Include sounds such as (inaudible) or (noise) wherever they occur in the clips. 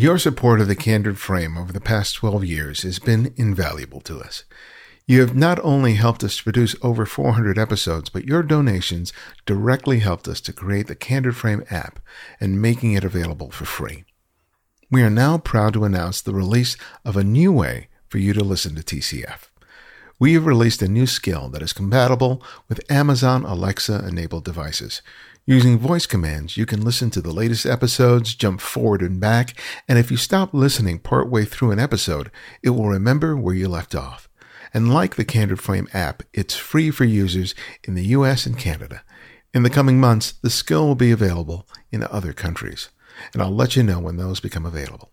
Your support of the Candid Frame over the past 12 years has been invaluable to us. You have not only helped us produce over 400 episodes, but your donations directly helped us to create the Candid Frame app and making it available for free. We are now proud to announce the release of a new way for you to listen to TCF. We have released a new skill that is compatible with Amazon Alexa enabled devices. Using voice commands, you can listen to the latest episodes, jump forward and back, and if you stop listening partway through an episode, it will remember where you left off. And like the Candid Frame app, it's free for users in the US and Canada. In the coming months, the skill will be available in other countries, and I'll let you know when those become available.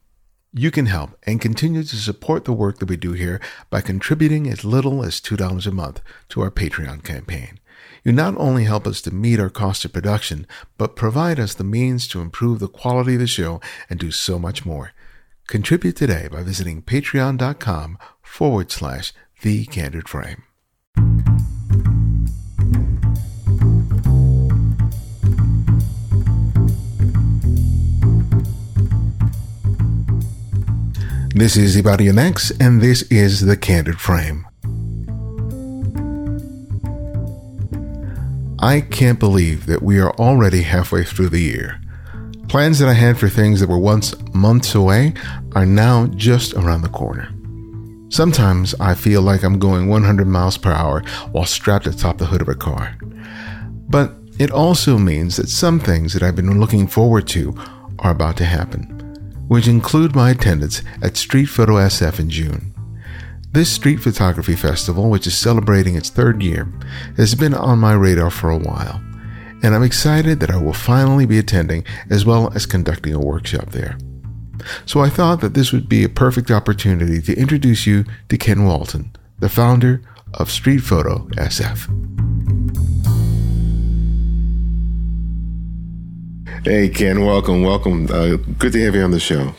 You can help and continue to support the work that we do here by contributing as little as $2 a month to our Patreon campaign. You not only help us to meet our cost of production, but provide us the means to improve the quality of the show and do so much more. Contribute today by visiting patreon.com forward slash the candid frame. This is Ibarionex, X, and this is the Candid Frame. I can't believe that we are already halfway through the year. Plans that I had for things that were once months away are now just around the corner. Sometimes I feel like I'm going 100 miles per hour while strapped atop the hood of a car. But it also means that some things that I've been looking forward to are about to happen, which include my attendance at Street Photo SF in June. This street photography festival, which is celebrating its third year, has been on my radar for a while, and I'm excited that I will finally be attending as well as conducting a workshop there. So I thought that this would be a perfect opportunity to introduce you to Ken Walton, the founder of Street Photo SF. Hey, Ken, welcome, welcome. Uh, good to have you on the show.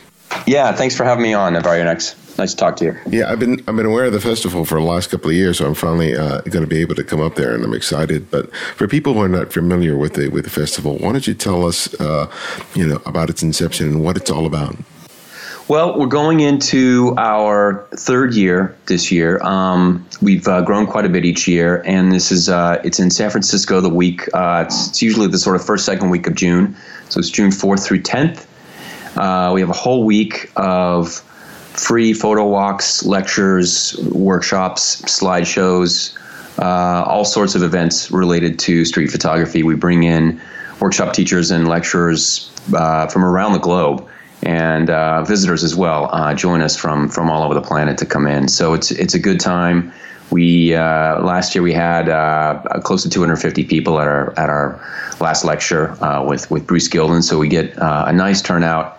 Yeah, thanks for having me on, Ibarionex. Nice to talk to you. Yeah, I've been I've been aware of the festival for the last couple of years, so I'm finally uh, going to be able to come up there, and I'm excited. But for people who are not familiar with the with the festival, why don't you tell us, uh, you know, about its inception and what it's all about? Well, we're going into our third year this year. Um, we've uh, grown quite a bit each year, and this is uh, it's in San Francisco the week. Uh, it's, it's, usually the sort of first second week of June, so it's June fourth through tenth. Uh, we have a whole week of free photo walks, lectures, workshops, slideshows, uh, all sorts of events related to street photography. We bring in workshop teachers and lecturers uh, from around the globe. And uh, visitors as well uh, join us from from all over the planet to come in. So it's it's a good time. We uh, last year we had uh, close to 250 people at our at our last lecture with with Bruce Gilden. So we get a nice turnout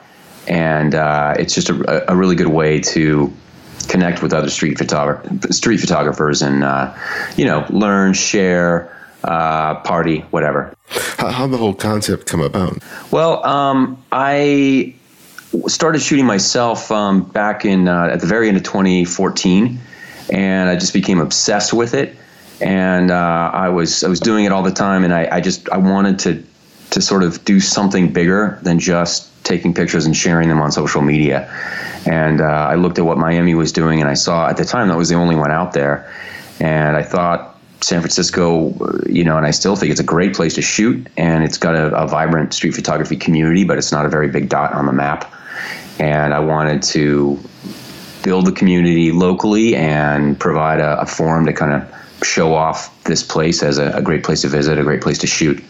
and uh, it's just a, a, really good way to connect with other street photographer, street photographers, and uh, you know, learn, share, uh, party, whatever. How the whole concept come about? Well, um, I started shooting myself um, back in uh, at the very end of 2014, and I just became obsessed with it. And uh, I was I was doing it all the time, and I, I just I wanted to to sort of do something bigger than just taking pictures and sharing them on social media. And uh, I looked at what Miami was doing, and I saw at the time that was the only one out there. And I thought San Francisco, you know, and I still think it's a great place to shoot, and it's got a, a vibrant street photography community, but it's not a very big dot on the map. And I wanted to build the community locally and provide a, a forum to kind of show off this place as a, a great place to visit, a great place to shoot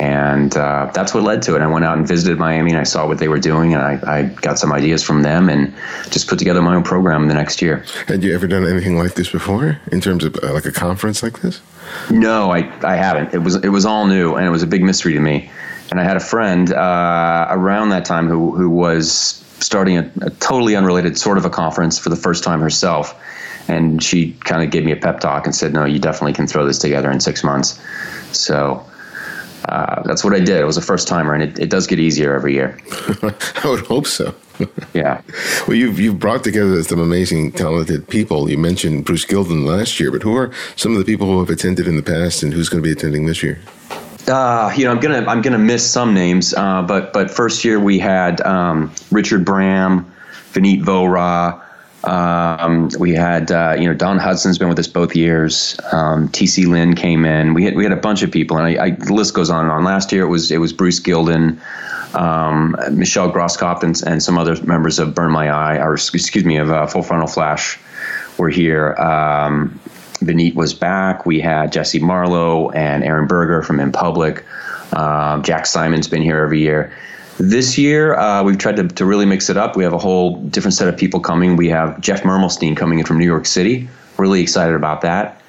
and uh, that's what led to it. I went out and visited Miami, and I saw what they were doing, and I, I, got some ideas from them, and just put together my own program the next year. Had you ever done anything like this before, in terms of uh, like a conference like this? No, I, I haven't. It was it was all new, and it was a big mystery to me. And I had a friend uh, around that time who who was starting a, a totally unrelated sort of a conference for the first time herself. And she kind of gave me a pep talk and said, "No, you definitely can throw this together in six months." So uh, that's what I did. It was a first timer, and it, it does get easier every year. (laughs) I would hope so. (laughs) yeah. Well, you've you've brought together some amazing, talented people. You mentioned Bruce Gilden last year, but who are some of the people who have attended in the past, and who's going to be attending this year? uh, you know, I'm gonna I'm gonna miss some names, uh, but but first year we had um, Richard Bram, Vineet Vohra. Um, we had uh, you know Don Hudson's been with us both years. Um, TC Lin came in. We had we had a bunch of people, and I, I, the list goes on and on. Last year it was it was Bruce Gilden, um, Michelle Groskopf, and, and, some other members of Burn My Eye, or excuse me, of uh, Full Frontal Flash were here. Um, Vineet was back. We had Jesse Marlow and Aaron Berger from In Public. Um, Jack Simon's been here every year. This year, uh, we've tried to, to really mix it up. We have a whole different set of people coming. We have Jeff Mermelstein coming in from New York City. Really excited about that.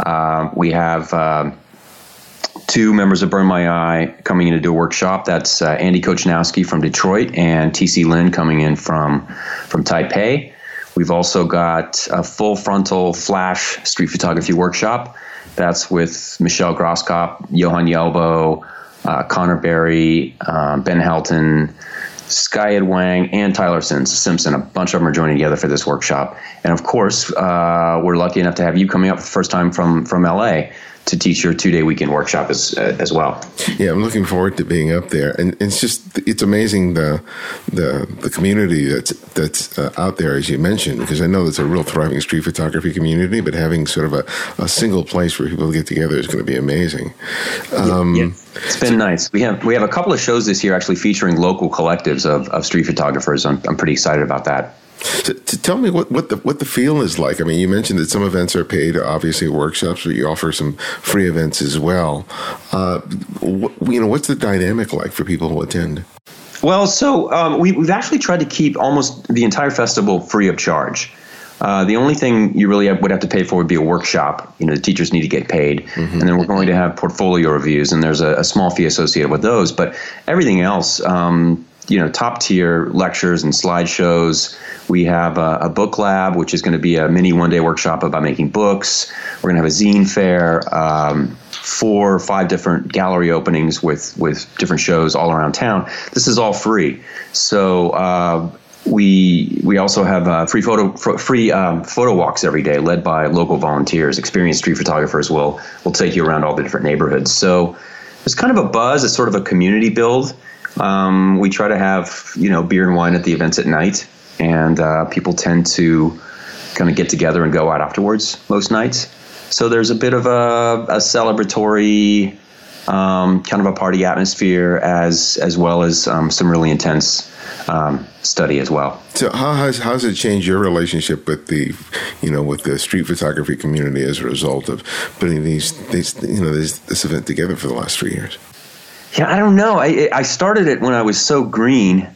Uh, we have uh, two members of Burn My Eye coming in to do a workshop. That's uh, Andy Kochanowski from Detroit and TC Lin coming in from from Taipei. We've also got a full frontal flash street photography workshop. That's with Michelle Groskopf, Johan Jehlbo, uh, Connor Berry, um, Ben Helton, Skyed Wang, and Tyler Simpson. A bunch of them are joining together for this workshop. And of course, uh, we're lucky enough to have you coming up for the first time from, from LA to teach your two day weekend workshop as uh, as well. Yeah, I'm looking forward to being up there, and it's just it's amazing the the the community that's that's uh, out there as you mentioned because I know it's a real thriving street photography community, but having sort of a, a single place where people get together is going to be amazing. Um, yeah, yeah. It's been so, nice. We have we have a couple of shows this year actually featuring local collectives of, of street photographers. I'm, I'm pretty excited about that. To, to, tell me what, what the what the feel is like. I mean, you mentioned that some events are paid, obviously workshops, but you offer some free events as well. Uh, what, you know, what's the dynamic like for people who attend? Well, so um, we, have actually tried to keep almost the entire festival free of charge. Uh, the only thing you really have, would have to pay for would be a workshop. You know, the teachers need to get paid, mm-hmm. and then we're going to have portfolio reviews, and there's a, a small fee associated with those. But everything else, um, you know top tier lectures and slideshows. We have a, a, book lab, which is going to be a mini one day workshop about making books. We're going to have a zine fair, um, four or five different gallery openings with with different shows all around town. This is all free, so. Uh, we we also have uh, free photo free um, photo walks every day, led by local volunteers. Experienced street photographers will will take you around all the different neighborhoods. So it's kind of a buzz. It's sort of a community build. Um, we try to have you know beer and wine at the events at night, and uh, people tend to kind of get together and go out afterwards most nights. So there's a bit of a, a celebratory um, kind of a party atmosphere as as well as um, some really intense um, study as well. So how has how has it changed your relationship with the you know with the street photography community as a result of putting these these you know this, this event together for the last three years? Yeah, I don't know. I I started it when I was so green,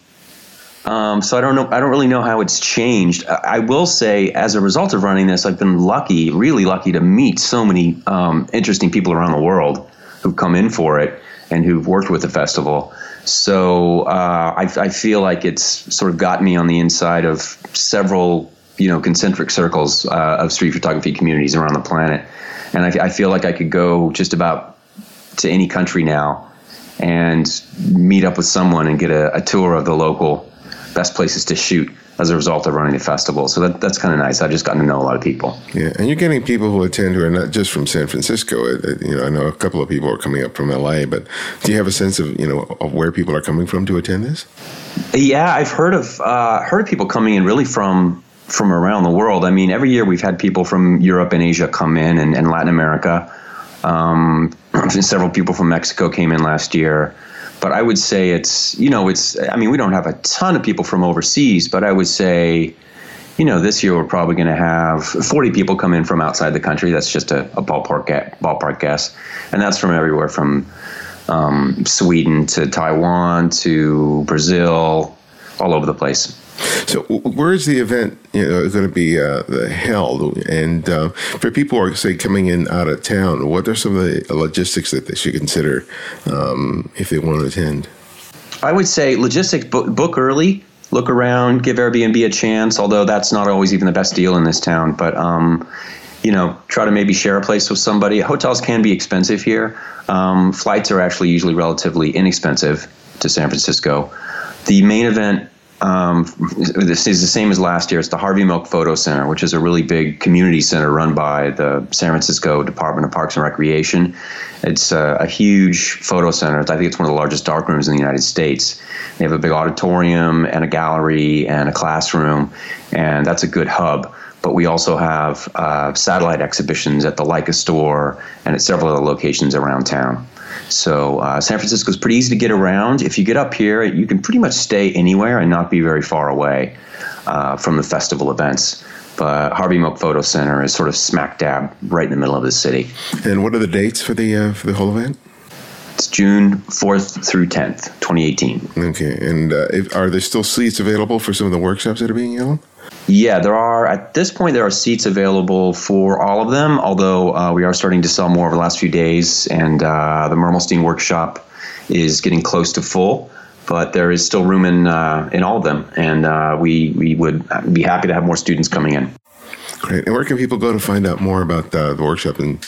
um, so I don't know. I don't really know how it's changed. I, I, will say, as a result of running this, I've been lucky, really lucky, to meet so many um, interesting people around the world who've come in for it and who've worked with the festival. So uh, I, I feel like it's sort of got me on the inside of several, you know, concentric circles uh, of street photography communities around the planet, and I, I feel like I could go just about to any country now and meet up with someone and get a, a tour of the local best places to shoot as a result of running the festival. So that, that's kind of nice. I've just gotten to know a lot of people. Yeah, and you're getting people who attend who are not just from San Francisco. You know, I know a couple of people are coming up from LA, but do you have a sense of you know of where people are coming from to attend this? Yeah, I've heard of uh, heard of people coming in really from from around the world. I mean, every year we've had people from Europe and Asia come in, and, and Latin America. Um, (clears throat) several people from Mexico came in last year. But I would say it's, you know, it's, I mean, we don't have a ton of people from overseas, but I would say, you know, this year we're probably going to have 40 people come in from outside the country. That's just a, a ballpark, ballpark guess. And that's from everywhere from um, Sweden to Taiwan to Brazil, all over the place. So, where is the event you know, going to be uh, held? And uh, for people who are, say, coming in out of town, what are some of the logistics that they should consider um, if they want to attend? I would say logistics book, book, early, look around, give Airbnb a chance, although that's not always even the best deal in this town. But, um, you know, try to maybe share a place with somebody. Hotels can be expensive here. Um, flights are actually usually relatively inexpensive to San Francisco. The main event um, this is the same as last year. It's the Harvey Milk Photo Center, which is a really big community center run by the San Francisco Department of Parks and Recreation. It's a, a huge photo center. I think it's one of the largest dark rooms in the United States. They have a big auditorium and a gallery and a classroom, and that's a good hub but we also have uh, satellite exhibitions at the Leica store and at several other locations around town. So uh, San Francisco is pretty easy to get around. If you get up here, you can pretty much stay anywhere and not be very far away uh, from the festival events. But Harvey Milk Photo Center is sort of smack dab right in the middle of the city. And what are the dates for the uh, for the whole event? It's June 4th through 10th, 2018. Okay. And uh, if, are there still seats available for some of the workshops that are being held? Yeah, there are. At this point, there are seats available for all of them, although uh, we are starting to sell more over the last few days, and uh, the Mermelstein workshop is getting close to full. But there is still room in uh, in all of them, and uh, we we would be happy to have more students coming in. Great. And where can people go to find out more about uh, the workshop and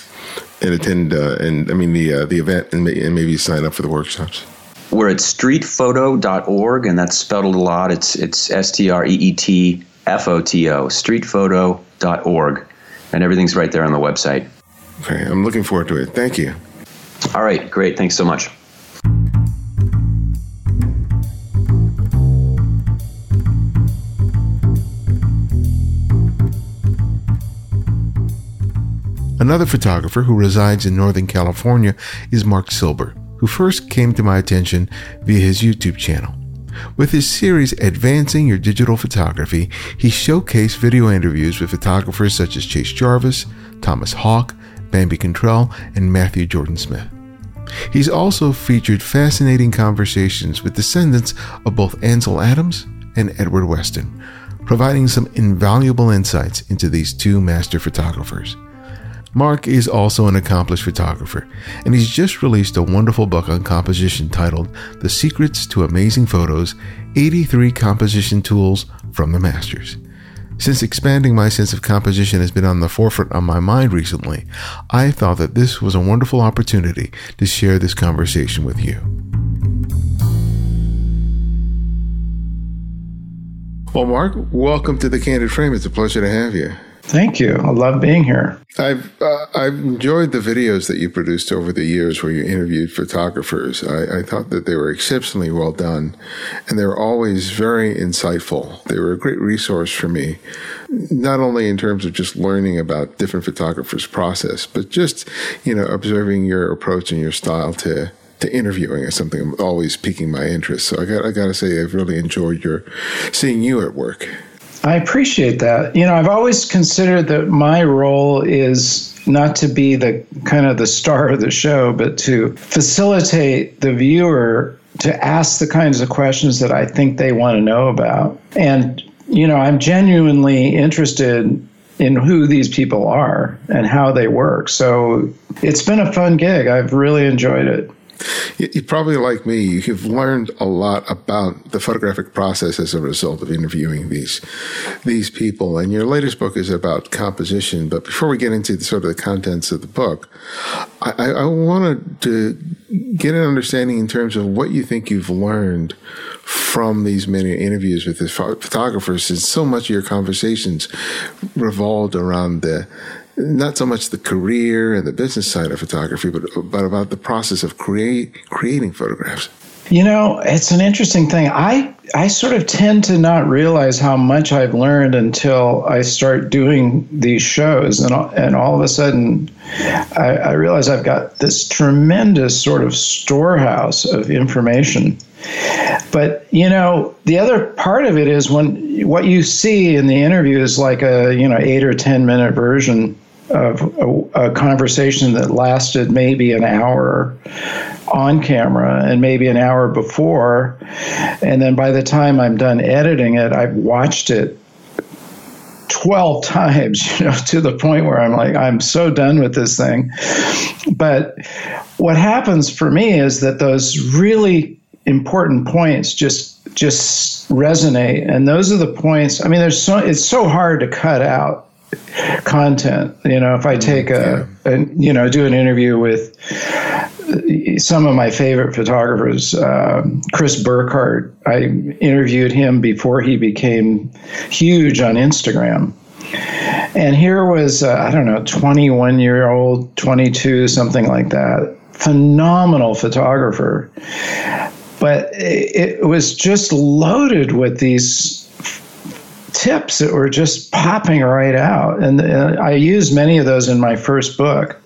and attend uh, and I mean the the event and, and maybe sign up for the workshops? We're at streetfoto.org, and that's spelled a lot. It's it's S T R E E T F-O-T-O, streetfoto.org. And everything's right there on the website. Okay, I'm looking forward to it. Thank you. All right, great. Thanks so much. Another photographer who resides in Northern California is Marc Silber, who first came to my attention via his YouTube channel. With his series Advancing Your Digital Photography, he showcased video interviews with photographers such as Chase Jarvis, Thomas Hawk, Bambi Cantrell, and Matthew Jordan Smith. He's also featured fascinating conversations with descendants of both Ansel Adams and Edward Weston, providing some invaluable insights into these two master photographers. Marc is also an accomplished photographer, and he's just released a wonderful book on composition titled The Secrets to Amazing Photos 83 Composition Tools from the Masters. Since expanding my sense of composition has been on the forefront of my mind recently, I thought that this was a wonderful opportunity to share this conversation with you. Well, Marc, welcome to the Candid Frame. It's a pleasure to have you. Thank you. I love being here. I've uh, I've enjoyed the videos that you produced over the years where you interviewed photographers. I, I, thought that they were exceptionally well done, and they were always very insightful. They were a great resource for me, not only in terms of just learning about different photographers' process, but just you know observing your approach and your style to to interviewing is something always piquing my interest. So I got I got to say I've really enjoyed your seeing you at work. I appreciate that. You know, I've always considered that my role is not to be the kind of the star of the show, but to facilitate the viewer to ask the kinds of questions that I think they want to know about. And, you know, I'm genuinely interested in who these people are and how they work. So it's been a fun gig. I've really enjoyed it. You, probably like me, you've learned a lot about the photographic process as a result of interviewing these these people. And your latest book is about composition. But before we get into the, sort of the contents of the book, I, I wanted to get an understanding in terms of what you think you've learned from these many interviews with the photographers, since so much of your conversations revolved around the not so much the career and the business side of photography, but, but about the process of create, creating photographs. You know, it's an interesting thing. I I sort of tend to not realize how much I've learned until I start doing these shows, and and all of a sudden, I, I realize I've got this tremendous sort of storehouse of information. But you know, the other part of it is when what you see in the interview is like a you know eight or ten minute version of a, a, conversation that lasted maybe an hour on camera and maybe an hour before. And then by the time I'm done editing it, I've watched it 12 (laughs) times, you know, to the point where I'm like, I'm so done with this thing. But what happens for me is that those really important points just just resonate and those are the points i mean there's so it's so hard to cut out content. You know, if I mm, take a, a, you know, do an interview with some of my favorite photographers. Uh, Chris Burkard, I interviewed him before he became huge on Instagram. And here was, uh, I don't know, 21 year old, 22, something like that. Phenomenal photographer. But it, it was just loaded with these tips that were just popping right out. And uh, I used many of those in my first book.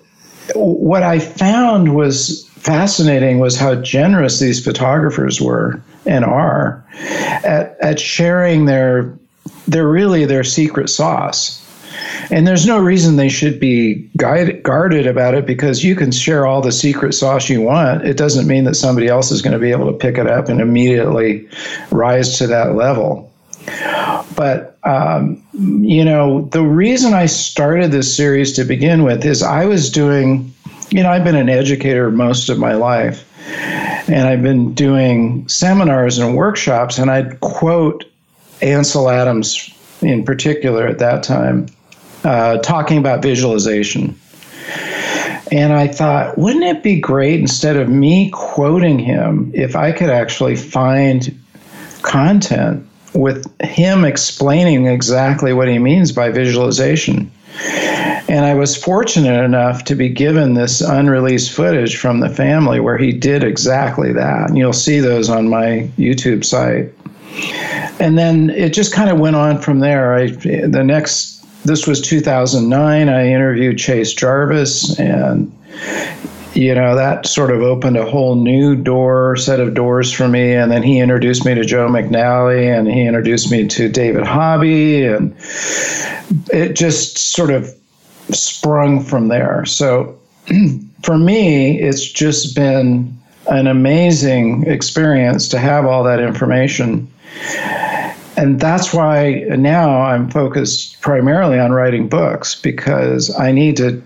What I found was fascinating was how generous these photographers were and are at, at sharing their they're really their secret sauce. And there's no reason they should be guarded about it because you can share all the secret sauce you want. It doesn't mean that somebody else is going to be able to pick it up and immediately rise to that level. But, um, you know, the reason I started this series to begin with is I was doing, you know, I've been an educator most of my life. And I've been doing seminars and workshops, and I'd quote Ansel Adams in particular at that time, uh, talking about visualization. And I thought, wouldn't it be great instead of me quoting him if I could actually find content with him explaining exactly what he means by visualization? And I was fortunate enough to be given this unreleased footage from the family where he did exactly that. And you'll see those on my YouTube site and then it just kind of went on from there. I the next this was 2009. I interviewed Chase Jarvis, and you know that sort of opened a whole new door set of doors for me. And then he introduced me to Joe McNally, and he introduced me to David Hobby, and it just sort of sprung from there. So (clears throat) for me, it's just been an amazing experience to have all that information and that's why now I'm focused primarily on writing books because I need to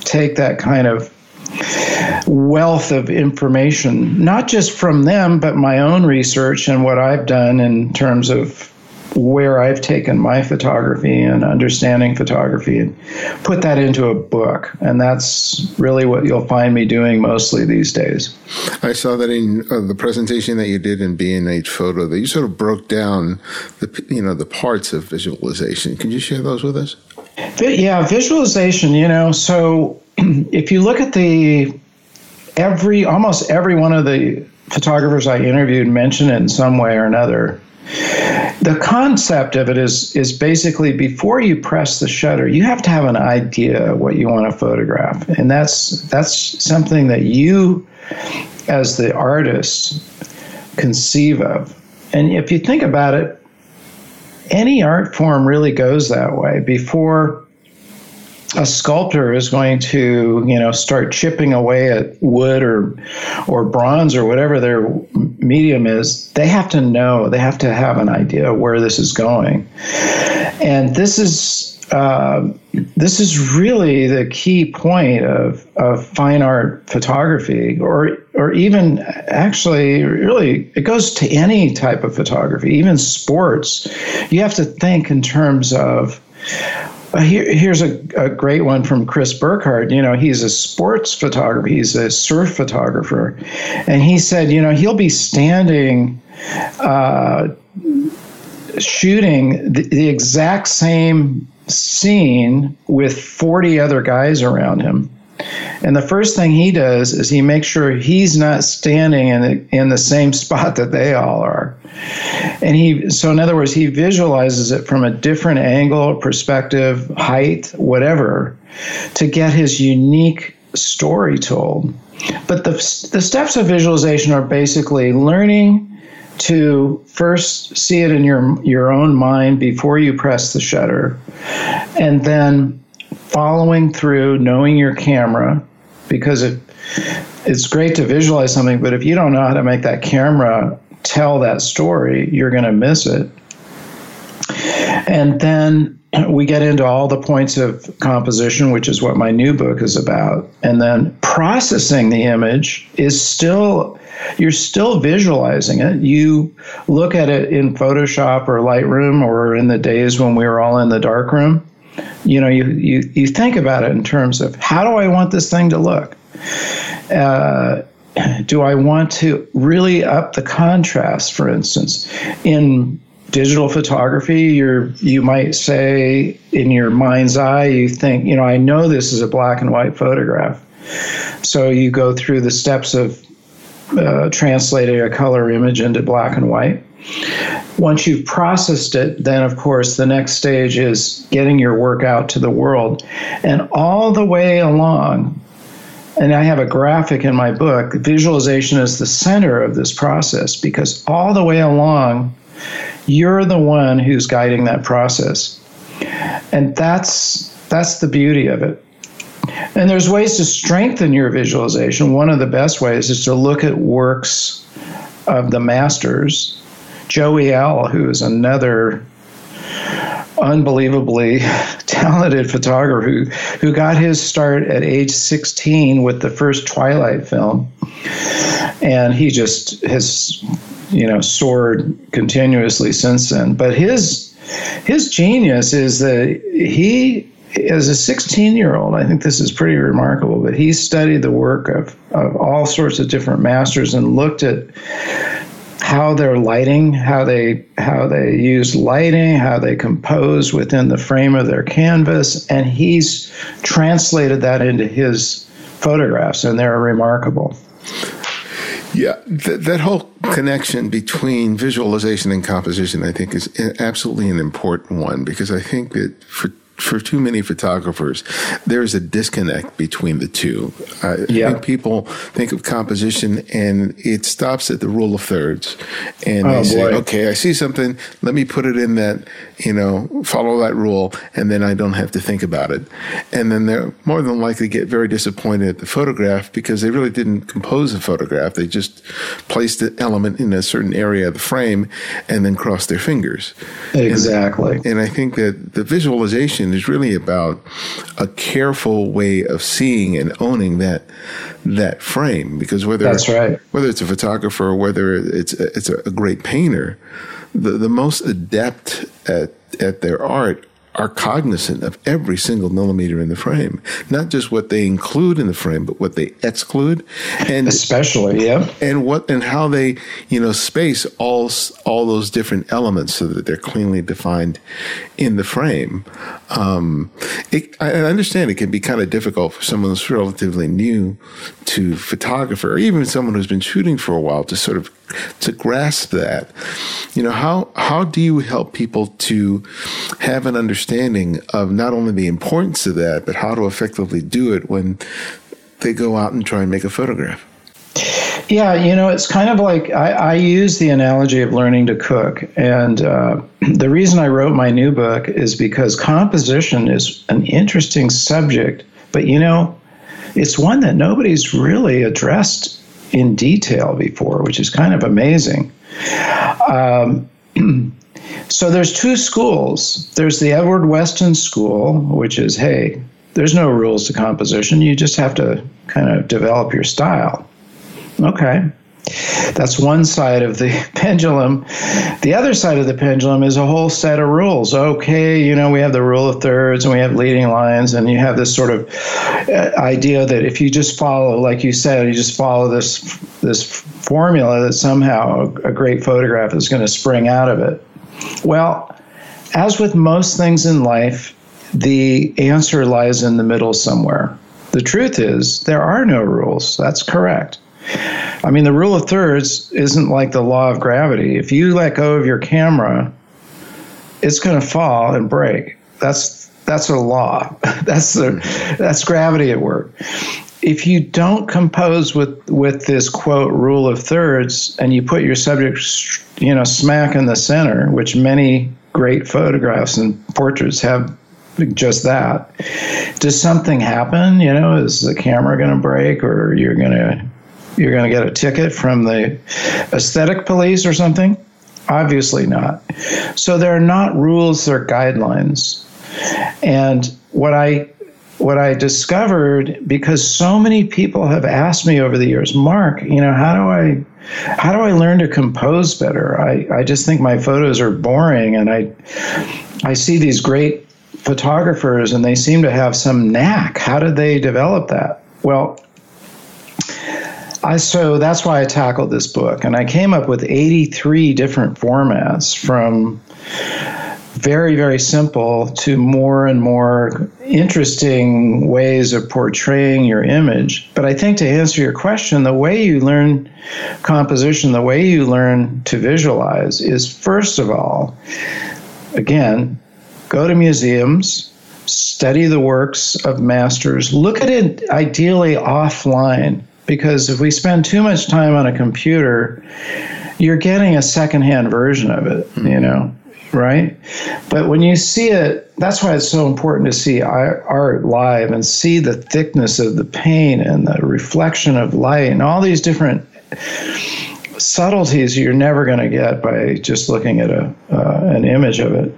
take that kind of wealth of information, not just from them, but my own research and what I've done in terms of where I've taken my photography and understanding photography and put that into a book. And that's really what you'll find me doing mostly these days. I saw that in uh, the presentation that you did in B&H Photo that you sort of broke down the you know the parts of visualization. Can you share those with us? Yeah, visualization, you know, so if you look at the every almost every one of the photographers I interviewed mentioned it in some way or another the concept of it is is basically before you press the shutter, you have to have an idea what you want to photograph, and that's that's something that you, as the artist, conceive of. And if you think about it, any art form really goes that way. Before a sculptor is going to, you know, start chipping away at wood or or bronze or whatever their medium is, they have to know, they have to have an idea where this is going. And this is uh, this is really the key point of, of fine art photography, or or even actually, really, it goes to any type of photography, even sports. You have to think in terms of here, here's a, a, great one from Chris Burkard. You know, he's a sports photographer, he's a surf photographer. And he said, you know, he'll be standing uh, shooting the, the exact same scene with 40 other guys around him. And the first thing he does is he makes sure he's not standing in the, in the same (laughs) spot that they all are. And he, so in other words, he visualizes it from a different angle, perspective, height, whatever, to get his unique story told. But the, the steps of visualization are basically learning to first see it in your your own mind before you press the shutter and then following through knowing your camera because it it's great to visualize something but if you don't know how to make that camera tell that story, you're going to miss it. And then we get into all the points of composition, which is what my new book is about. And then processing the image is still, you're still visualizing it. You look at it in Photoshop or Lightroom or in the days when we were all in the darkroom. You know, you, you, you think about it in terms of how do I want this thing to look? Uh, do I want to really up the contrast, for instance? In digital photography, you're, you might say in your mind's eye, you think, you know, I know this is a black and white photograph. So you go through the steps of uh, translating a color image into black and white. Once you've processed it, then of course the next stage is getting your work out to the world. And all the way along, and I have a graphic in my book, visualization is the center of this process because all the way along, you're the one who's guiding that process. And that's that's the beauty of it. And there's ways to strengthen your visualization. One of the best ways is to look at works of the masters. Joey L., who is another unbelievably (laughs) talented photographer who, who got his start at age 16 with the first Twilight film. And he just has, you know, soared continuously since then. But his his genius is that he as a 16 year old, I think this is pretty remarkable, but he studied the work of, of all sorts of different masters and looked at how they're lighting, how they how they use lighting, how they compose within the frame of their canvas, and he's translated that into his photographs, and they're remarkable. Yeah, th- that whole connection between visualization and composition, I think, is absolutely an important one because I think that for for too many photographers, there's a disconnect between the two. I yeah. think people think of composition and it stops at the rule of thirds. And oh, they say, boy. okay, I see something, let me put it in that, you know, follow that rule, and then I don't have to think about it. And then they're more than likely get very disappointed at the photograph because they really didn't compose a photograph. They just placed the element in a certain area of the frame and then crossed their fingers. Exactly. And, and I think that the visualization is really about a careful way of seeing and owning that that frame. Because whether that's right, whether it's a photographer or whether it's a, it's a great painter, the the most adept at at their art are cognizant of every single millimeter in the frame, not just what they include in the frame, but what they exclude, and especially yeah, and what and how they you know space all all those different elements so that they're cleanly defined in the frame. Um, it, I understand it can be kind of difficult for someone who's relatively new to photographer, or even someone who's been shooting for a while, to sort of to grasp that. You know, how how do you help people to have an understanding of not only the importance of that, but how to effectively do it when they go out and try and make a photograph? Yeah, you know, it's kind of like I, I use the analogy of learning to cook. And uh, (clears throat) the reason I wrote my new book is because composition is an interesting subject, but you know, it's one that nobody's really addressed in detail before, which is kind of amazing. Um, (clears throat) so there's two schools. There's the Edward Weston School, which is hey, there's no rules to composition. You just have to kind of develop your style. Okay. That's one side of the (laughs) pendulum. The other side of the pendulum is a whole set of rules. Okay, you know, we have the rule of thirds and we have leading lines, and you have this sort of uh, idea that if you just follow, like you said, you just follow this this formula, that somehow a great photograph is going to spring out of it. Well, as with most things in life, the answer lies in the middle somewhere. The truth is, there are no rules. That's correct. I mean, the rule of thirds isn't like the law of gravity. If you let go of your camera, it's going to fall and break. That's that's a law. (laughs) that's the that's gravity at work. If you don't compose with with this quote rule of thirds and you put your subject, you know, smack in the center, which many great photographs and portraits have just that. Does something happen? You know, is the camera going to break, or you're going to you're going to get a ticket from the aesthetic police or something? Obviously not. So there are not rules, they're guidelines. And what I what I discovered because so many people have asked me over the years, Marc, you know, how do I how do I learn to compose better? I, I just think my photos are boring and I I see these great photographers and they seem to have some knack. How did they develop that? Well, I so that's why I tackled this book, and I came up with 83 different formats from very very simple to more and more interesting ways of portraying your image. But I think to answer your question, the way you learn composition, the way you learn to visualize is first of all, again, go to museums study the works of masters, look at it ideally offline, because if we spend too much time on a computer, you're getting a secondhand version of it, you hmm. know, right? But when you see it, that's why it's so important to see art live and see the thickness of the paint and the reflection of light and all these different subtleties you're never going to get by just looking at a uh, an image of it.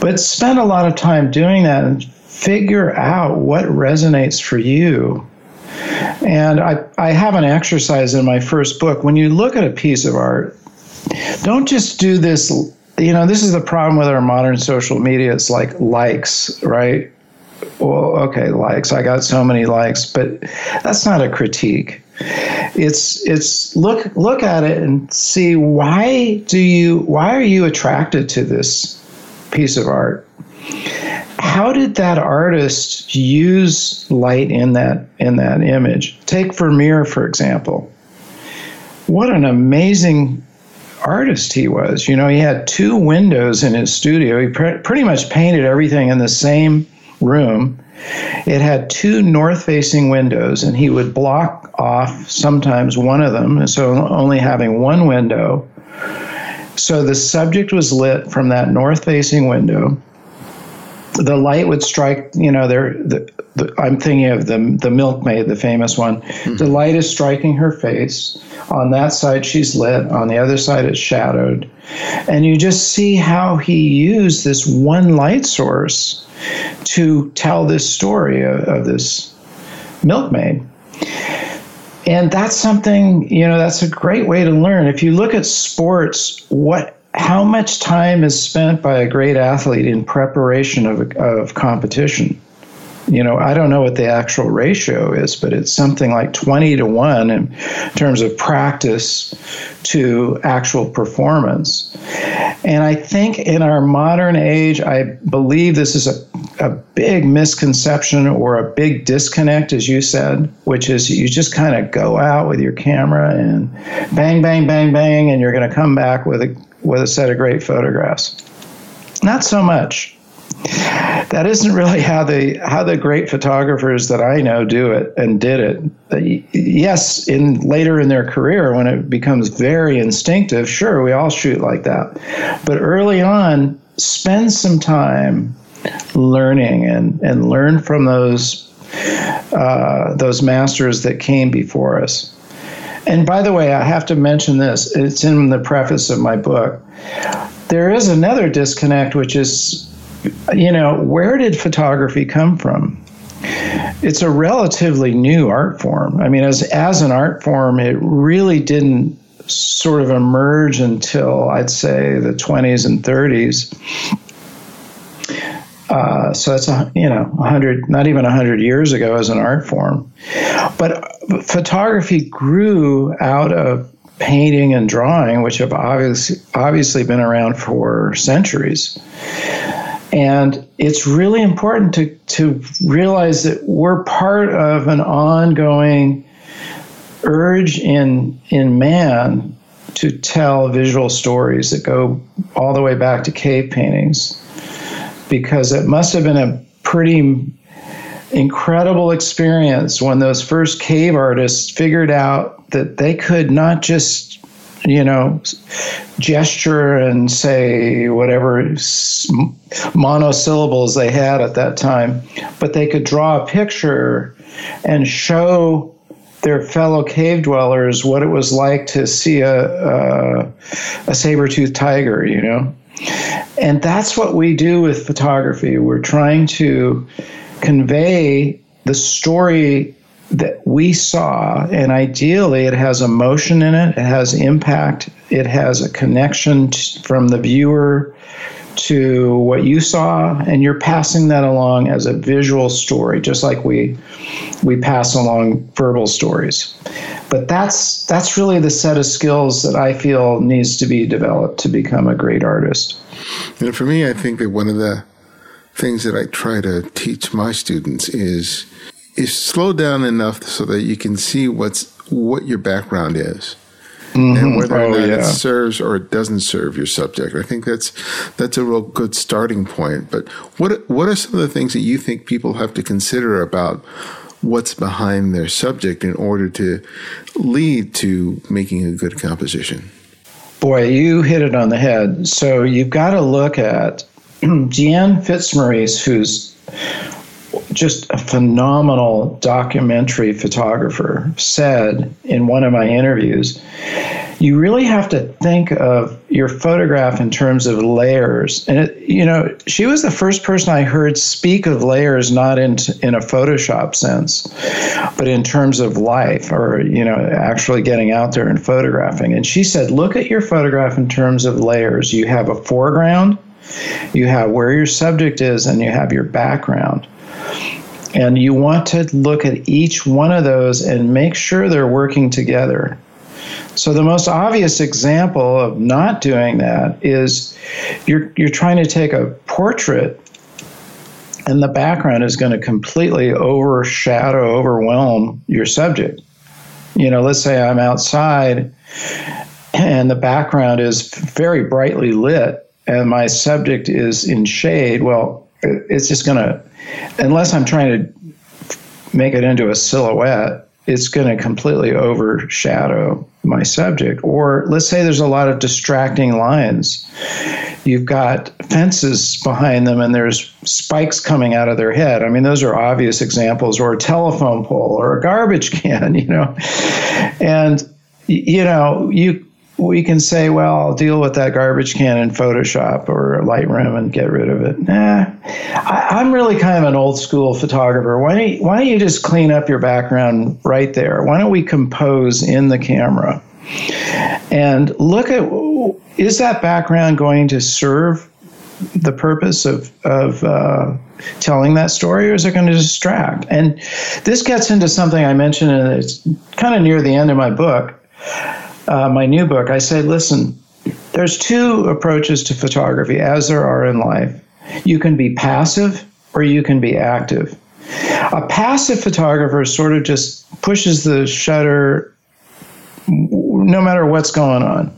But spend a lot of time doing that and figure out what resonates for you. And I, I have an exercise in my first book. When you look at a piece of art, don't just do this. You know, this is the problem with our modern social media. It's like likes, right? Well, okay, likes. I got so many likes, but that's not a critique it's it's look look at it and see why do you why are you attracted to this piece of art how did that artist use light in that in that image take vermeer for example what an amazing artist he was you know he had two windows in his studio he pre- pretty much painted everything in the same room it had two north facing windows, and he would block off sometimes one of them, so only having one window. So the subject was lit from that north facing window. The light would strike, you know, there. The, the, I'm thinking of the the milkmaid, the famous one. Mm-hmm. The light is striking her face. On that side, she's lit. On the other side, it's shadowed, and you just see how he used this one light source to tell this story of, of this milkmaid. And that's something, you know, that's a great way to learn. If you look at sports, what how much time is spent by a great athlete in preparation of, of competition? you know, I don't know what the actual ratio is, but it's something like 20 to 1 in terms of practice to actual performance. And I think in our modern age, I believe this is a, a big misconception or a big disconnect, as you said, which is you just kind of go out with your camera and bang, bang, bang, bang, and you're going to come back with a, with a set of great photographs. Not so much that isn't really how the how the great photographers that I know do it and did it. Yes, in later in their career when it becomes very instinctive, sure, we all shoot like that. But early on, spend some time learning and and learn from those uh, those masters that came before us. And by the way, I have to mention this. It's in the preface of my book. There is another disconnect, which is you know, where did photography come from? It's a relatively new art form. I mean, as as an art form, it really didn't sort of emerge until I'd say the 20s and 30s. Uh, so it's a you know 100 not even 100 years ago as an art form but photography grew out of painting and drawing which have obviously obviously been around for centuries and it's really important to, to realize that we're part of an ongoing urge in, in man to tell visual stories that go all the way back to cave paintings. Because it must have been a pretty incredible experience when those first cave artists figured out that they could not just you know, gesture and say whatever monosyllables they had at that time, but they could draw a picture and show their fellow cave dwellers what it was like to see a, a, a saber-toothed tiger, you know. And that's what we do with photography. We're trying to convey the story that we saw, and ideally it has emotion in it, it has impact, it has a connection t- from the viewer to what you saw and you're passing that along as a visual story just like we we pass along verbal stories but that's that's really the set of skills that I feel needs to be developed to become a great artist and for me I think that one of the things that I try to teach my students is is slow down enough so that you can see what's what your background is mm-hmm. and whether oh, or not yeah. it serves or it doesn't serve your subject. I think that's that's a real good starting point. But what what are some of the things that you think people have to consider about what's behind their subject in order to lead to making a good composition? Boy, you hit it on the head. So you've got to look at (clears throat) Deanne Fitzmaurice, who's just a phenomenal documentary photographer, said in one of my interviews, you really have to think of your photograph in terms of layers. And it, you know, she was the first person I heard speak of layers not in in a Photoshop sense, but in terms of life or you know, actually getting out there and photographing. And she said, look at your photograph in terms of layers. You have a foreground, you have where your subject is, and you have your background. And you want to look at each one of those and make sure they're working together. So the most obvious example of not doing that is you're you're trying to take a portrait and the background is going to completely overshadow, overwhelm your subject. You know, let's say I'm outside and the background is very brightly lit and my subject is in shade. Well, it's just going to unless I'm trying to make it into a silhouette, it's going to completely overshadow my subject. Or let's say there's a lot of distracting lines. You've got fences behind them and there's spikes coming out of their head. I mean, those are obvious examples, or a telephone pole or a garbage (laughs) can, you know. And, you know, you we can say, well, I'll deal with that garbage can in Photoshop or Lightroom and get rid of it. Nah, I, am really kind of an old school photographer. Why don't, you, why don't you just clean up your background right there? Why don't we compose in the camera? And look at is that background going to serve the purpose of, of uh, telling that story or is it going to distract? And this gets into something I mentioned, and it's kind of near the end of my book uh, my new book, I say, listen, there's two approaches to photography, as there are in life. You can be passive or you can be active. A passive photographer sort of just pushes the shutter no matter what's going on.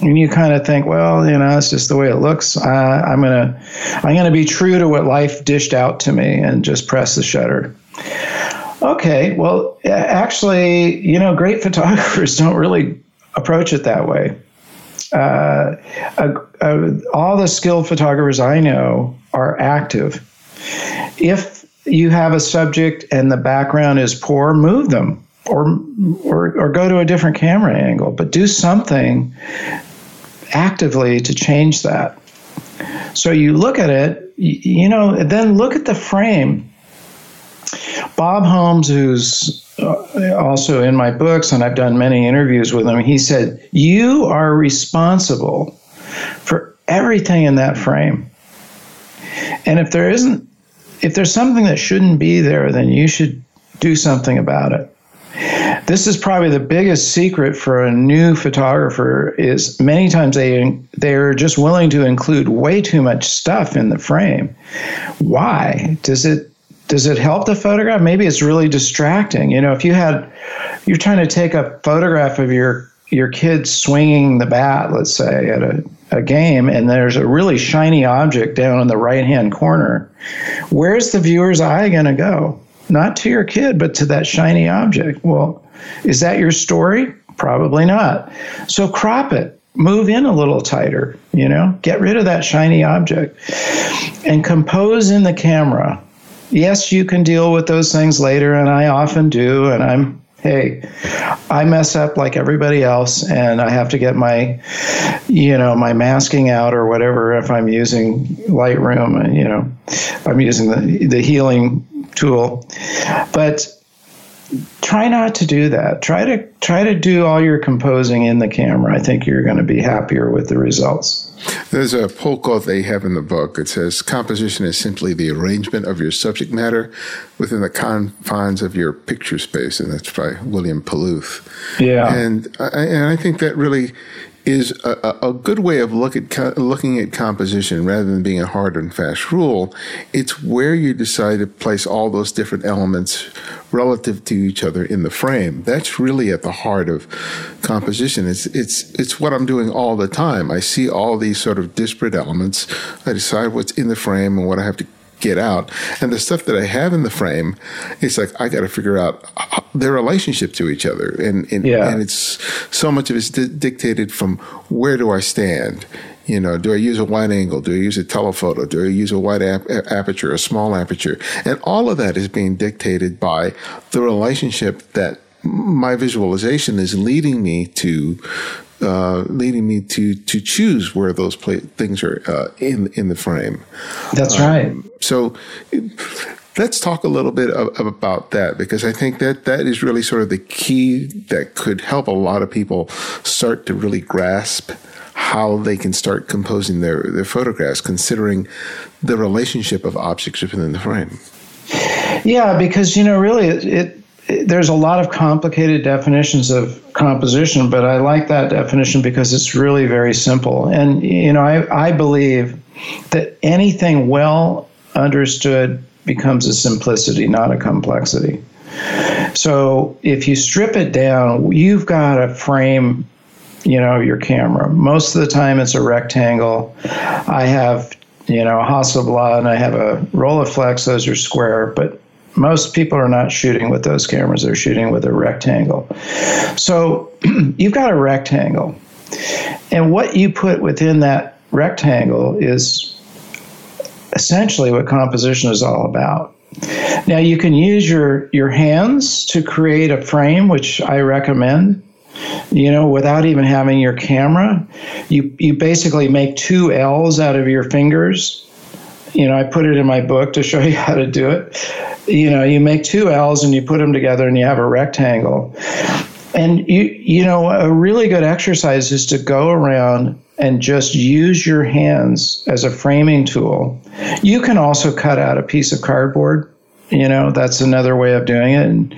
And you kind of think, well, you know, it's just the way it looks. Uh, I'm gonna, I'm gonna be true to what life dished out to me and just press the shutter. Okay, well, actually, you know, great (laughs) photographers don't really approach it that way. Uh, uh, uh, all the skilled photographers I know are active. If you have a subject and the background is poor, move them or, or, or go to a different camera angle, but do something actively to change that. So you look at it, you know, then look at the frame. Bob Holmes, who's uh, also in my books, and I've done many interviews with him, he said, You are responsible for everything in that frame. And if there isn't, if there's something that shouldn't be there, then you should do something about it. This is probably the biggest secret for a new photographer is many times they they're just willing to include way too much stuff in the frame. Why? Does it does it help the photograph? Maybe it's really distracting. You know, if you had, you're trying to take a photograph of your your kid swinging the bat, let's say at a, a game, and there's a really shiny object down in the right hand corner. Where's the viewer's eye going to go? Not to your kid, but to that shiny object. Well, is that your story? Probably not. So crop it move in a little tighter, you know, get rid of that shiny object and compose in the camera yes, you can deal with those things later, and I often do. And I'm, hey, I mess up like everybody else, and I have to get my, you know, my masking out or whatever if I'm using Lightroom. Uh, you know, I'm using the the healing tool, but try not to do that. Try to try to do all your composing in the camera. I think you're going to be happier with the results. There's a pull quote they have in the book. It says, Composition is simply the arrangement of your subject matter within the confines of your picture space. And that's by William Paluth. Yeah. And I, and I think that really is a, a, good way of look at looking at composition rather than being a hard and fast rule. It's where you decide to place all those different elements relative to each other in the frame. That's really at the heart of composition. It's it's it's what I'm doing all the time. I see all these sort of disparate elements. I decide what's in the frame and what I have to get out. And the stuff that I have in the frame, it's like I got to figure out uh, their relationship to each other, and and, yeah. and it's so much of it's di- dictated from where do I stand. You know, do I use a wide angle? Do I use a telephoto? Do I use a wide ap- aperture, a small aperture? And all of that is being dictated by the relationship that my visualization is leading me to uh, leading me to to choose where those play, things are uh, in in the frame. That's um, right. So. Let's talk a little bit of, of about that because I think that that is really sort of the key that could help a lot of people start to really grasp how they can start composing their, their photographs, considering the relationship of objects within the frame. Yeah, because you know, really, it, it there's a lot of complicated definitions of composition, but I like that definition because it's really very simple. And, you know, I, I believe that anything well understood becomes a simplicity, not a complexity. So if you strip it down, you've got a frame, you know, your camera. Most of the time it's a rectangle. I have, you know, a Hasselblad and I have a Rolleiflex, those are square, but most people are not shooting with those cameras, they're shooting with a rectangle. So (clears throat) you've got a rectangle. And what you put within that rectangle is essentially what composition is all about. Now you can use your your hands to create a frame, which I recommend. You know, without even having your camera, you you basically make two L's out of your fingers. You know, I put it in my book to show (laughs) you how to do it you know, you make two L's and you put them together and you have a rectangle. And you you know, a really good exercise is to go around and just use your hands as a framing tool. You can also cut out a piece of cardboard. You know, that's another way of doing it. And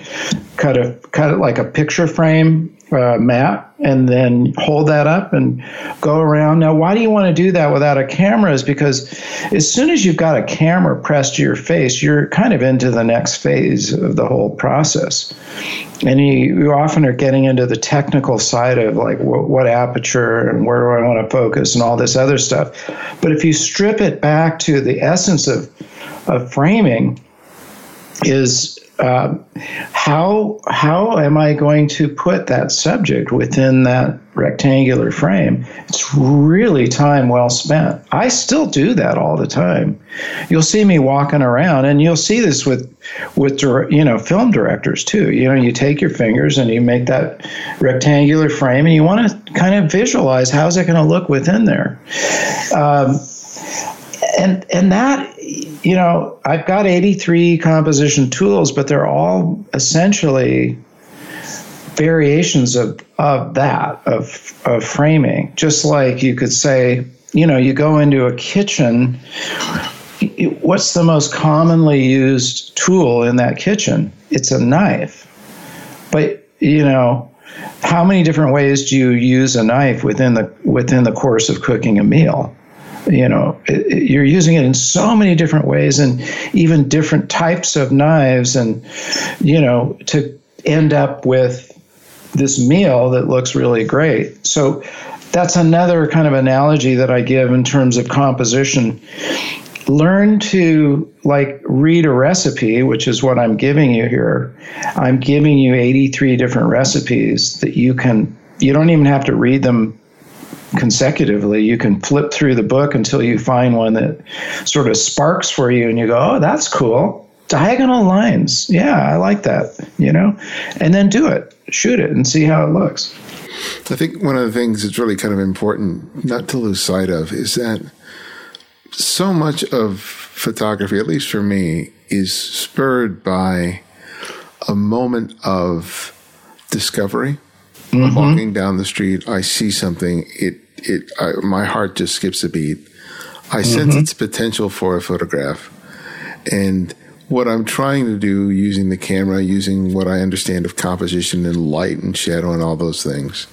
cut a cut it like a picture frame uh, map and then hold that up and go around. Now, why do you want to do that without a camera? Is because as soon as you've got a camera pressed to your face, you're kind of into the next phase of the whole process. And you, you often are getting into the technical side of like what, what aperture and where do I want to focus and all this other stuff. But if you strip it back to the essence of, of framing, is uh, how how am I going to put that subject within that rectangular frame? It's really time well spent. I still do that all the time. You'll see me walking around, and you'll see this with with you know film directors too. You know, you take your fingers and you make that rectangular frame, and you want to kind of visualize how's it going to look within there. Um, and and that you know, I've got 83 composition tools, but they're all essentially variations of, of that, of, of framing. Just like you could say, you know, you go into a kitchen, what's the most commonly used tool in that kitchen? It's a knife. But, you know, how many different ways do you use a knife within the within the course of cooking a meal? You know it, it, you're using it in so many different ways and even different types of knives and you know to end up with this meal that looks really great. So that's another kind of analogy that i give in terms of composition. Learn to like read a recipe which is what i'm giving you here. I'm giving you 83 different recipes that you can you don't even have to read them consecutively. You can flip through the book until you find one that sort of sparks for you and you go, oh, that's cool. Diagonal lines. Yeah, I like that, you know? And then do it, shoot it, and see how it looks. I think one of the things that's really kind of important not to lose sight of is that so much of photography, at least for me, is spurred by a moment of discovery. Mm-hmm. Walking down the street, I see something. It it I, my heart just skips a beat. I mm-hmm. sense its potential for a photograph, and what I'm trying to do using the camera, using what I understand of composition and light and shadow and all those things,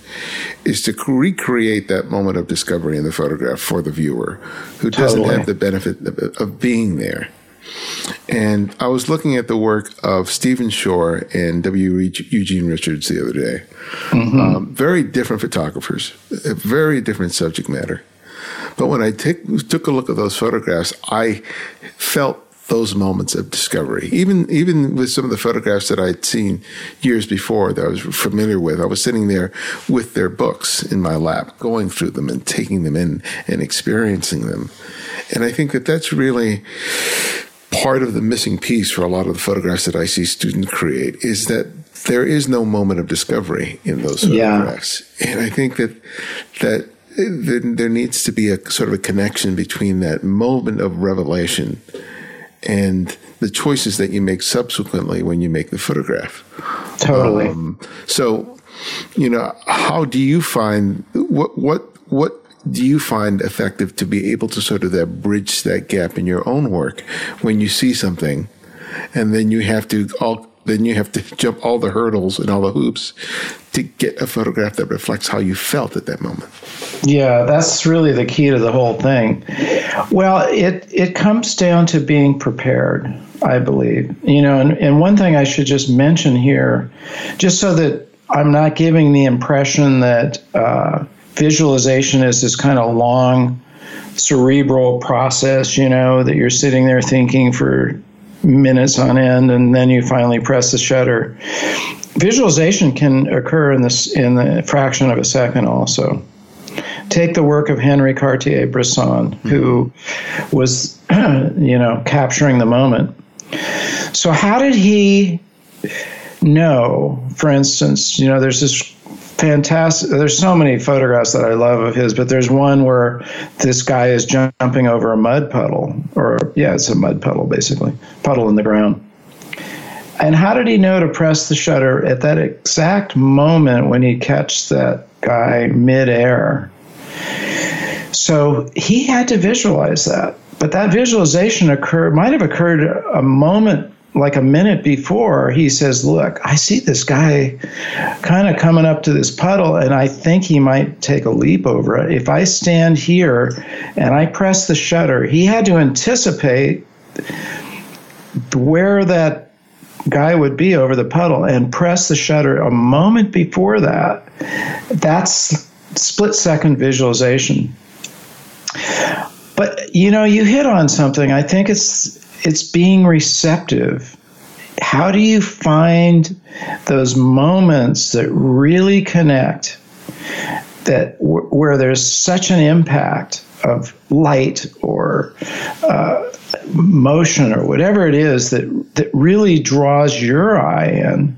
is to recreate that moment of discovery in the photograph for the viewer who doesn't have the benefit of, of being there. And I was looking at the work of Stephen Shore and W. Eugene Richards the other day. Mm-hmm. Um, very different photographers, a very different subject matter. But when I take, took a look at those photographs, I felt those moments of discovery. Even even with some of the photographs that I'd seen years before that I was familiar with, I was sitting there with their books in my lap, going through them and taking them in and experiencing them. And I think that that's really part of the missing piece for a lot of the photographs that I see students create is that there is no moment of discovery in those photographs. Yeah. And I think that that there needs to be a sort of a connection between that moment of revelation and the choices that you make subsequently when you make the photograph. Totally. Um, so, you know, how do you find what what what do you find effective to be able to sort of that bridge that gap in your own work when you see something, and then you have to all then you have to (laughs) jump all the hurdles and all the hoops to get a photograph that reflects how you felt at that moment. Yeah, that's really the key to the whole thing. Well, it it comes down to being prepared, I believe. You know, and, and one thing I should just mention here, just so that I'm not giving the impression that uh, visualization is this kind of long cerebral process, you know, that you're sitting there thinking for minutes on end, and then you finally press the shutter. Visualization can occur in this in the fraction of a second. Also, take the work of Henri Cartier-Bresson, mm-hmm. who was, (clears throat) you know, capturing the moment. So, how did he know? For instance, you know, there's this fantastic. There's so many photographs that I love of his, but there's one where this guy is jumping over a mud puddle, or yeah, it's a mud puddle basically, puddle in the ground. And how did he know to press the shutter at that exact moment when he catches that guy midair? So he had to visualize that. But that visualization occurred might have occurred a moment like a minute before, he says, Look, I see this guy kind of coming up to this puddle, and I think he might take a leap over it. If I stand here and I press the shutter, he had to anticipate where that guy would be over the puddle and press the shutter a moment before that. That's split second visualization. But you know, you hit on something. I think it's it's being receptive. How do you find those moments that really connect? That w- where there's such an impact of light or uh, motion or whatever it is that that really draws your eye in.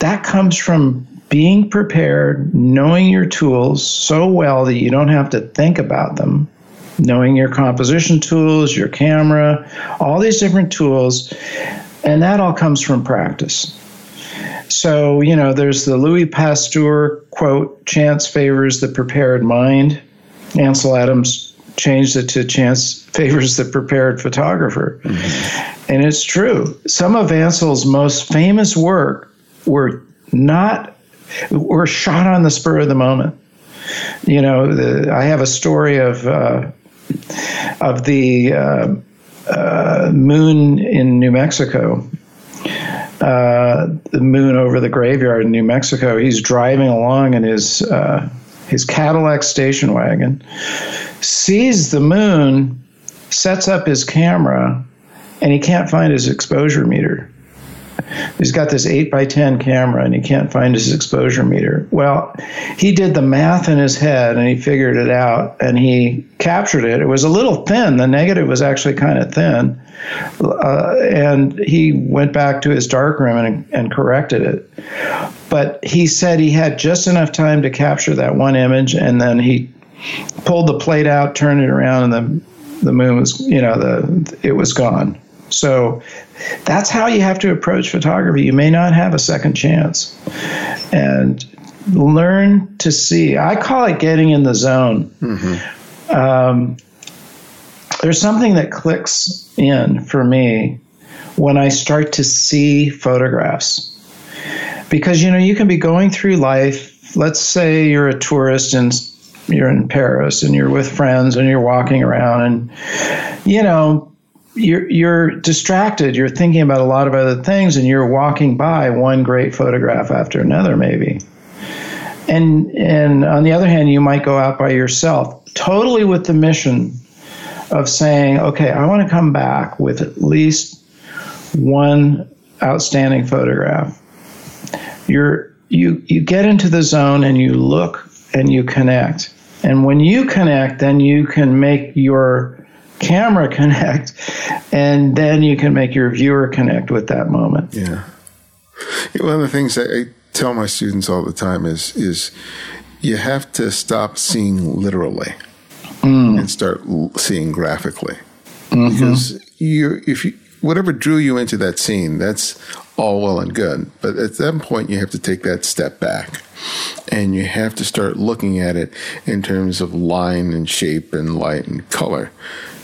That comes from being prepared, knowing your tools so well that you don't have to think about them, knowing your composition tools, your camera, all these different tools, and that all comes from practice. So, you know, there's the Louis Pasteur quote, chance favors the prepared mind. Ansel Adams changed it to chance favors the prepared photographer. Mm-hmm. And it's true. Some of Ansel's most famous work were not were shot on the spur of the moment. You know, the, I have a story of uh, of the uh, uh, moon in New Mexico. Uh, the moon over the graveyard in New Mexico. He's driving along in his uh, his Cadillac station wagon, sees the moon, sets up his camera, and he can't find his exposure meter he's got this 8 by 10 camera and he can't find his exposure meter. Well, he did the math in his head and he figured it out and he captured it. It was a little thin. The negative was actually kind of thin. Uh, and he went back to his darkroom and, and corrected it. But he said he had just enough time to capture that one image and then he pulled the plate out, turned it around, and the the moon was, you know, the it was gone. So that's how you have to approach photography. You may not have a second chance. And learn to see. I call it getting in the zone. Mm-hmm. Um, there's something that clicks in for me when I start to see photographs. Because, you know, you can be going through life. Let's say you're a tourist and you're in Paris and you're with friends and you're walking around and, you know, you're you're distracted. You're thinking about a lot of other things, and you're walking by one great photograph after another, maybe. And and on the other hand, you might go out by yourself, totally with the mission of saying, okay, I want to come back with at least one outstanding photograph. You're you you get into the zone and you look and you connect. And when you connect, then you can make your camera (laughs) connect, and then you can make your viewer connect with that moment. Yeah. One of the things I tell my students all the time is is you have to stop seeing literally mm. and start seeing graphically mm-hmm. because you if you whatever drew you into that scene that's all well and good but at that point you have to take that step back and you have to start looking at it in terms of line and shape and light and color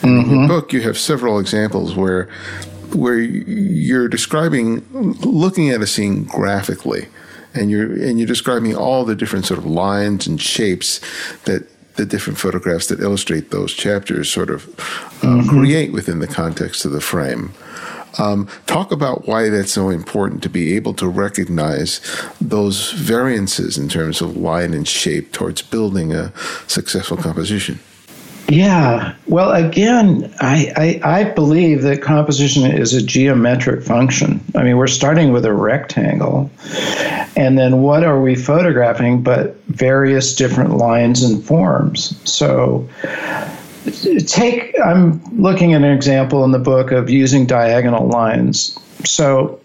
Mm-hmm. In the book, you have several examples where where you're describing looking at a scene graphically, and you're and you're describing all the different sort of lines and shapes that the different photographs that illustrate those chapters sort of uh, mm-hmm. create within the context of the frame. Um, talk about why that's so important to be able to recognize those variances in terms of line and shape towards building a successful composition. Yeah. Well, again, I, I, I, believe that composition is a geometric function. I mean, we're starting with a rectangle, and then what are we photographing but various different lines and forms? So, take I'm looking at an example in the book of using diagonal lines. So,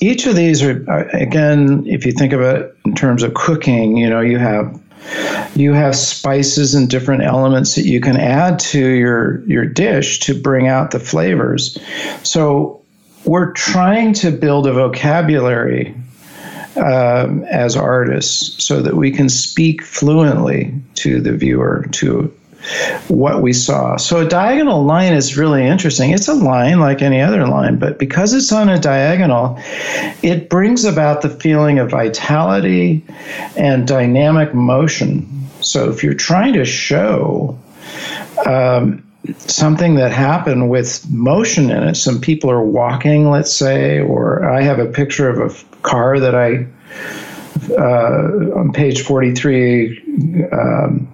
each of these are, again, if you think of it in terms of cooking, you know, you have you have spices and different elements that you can add to your your dish to bring out the flavors. So we're trying to build a vocabulary um, as artists so that we can speak fluently to the viewer to what we saw. So a diagonal line is really interesting. It's a line like any other line, but because it's on a diagonal, it brings about the feeling of vitality and dynamic motion. So if you're trying to show um, something that happened with motion in it, some people are walking, let's say, or I have a picture of a car that I uh, on page 43 um,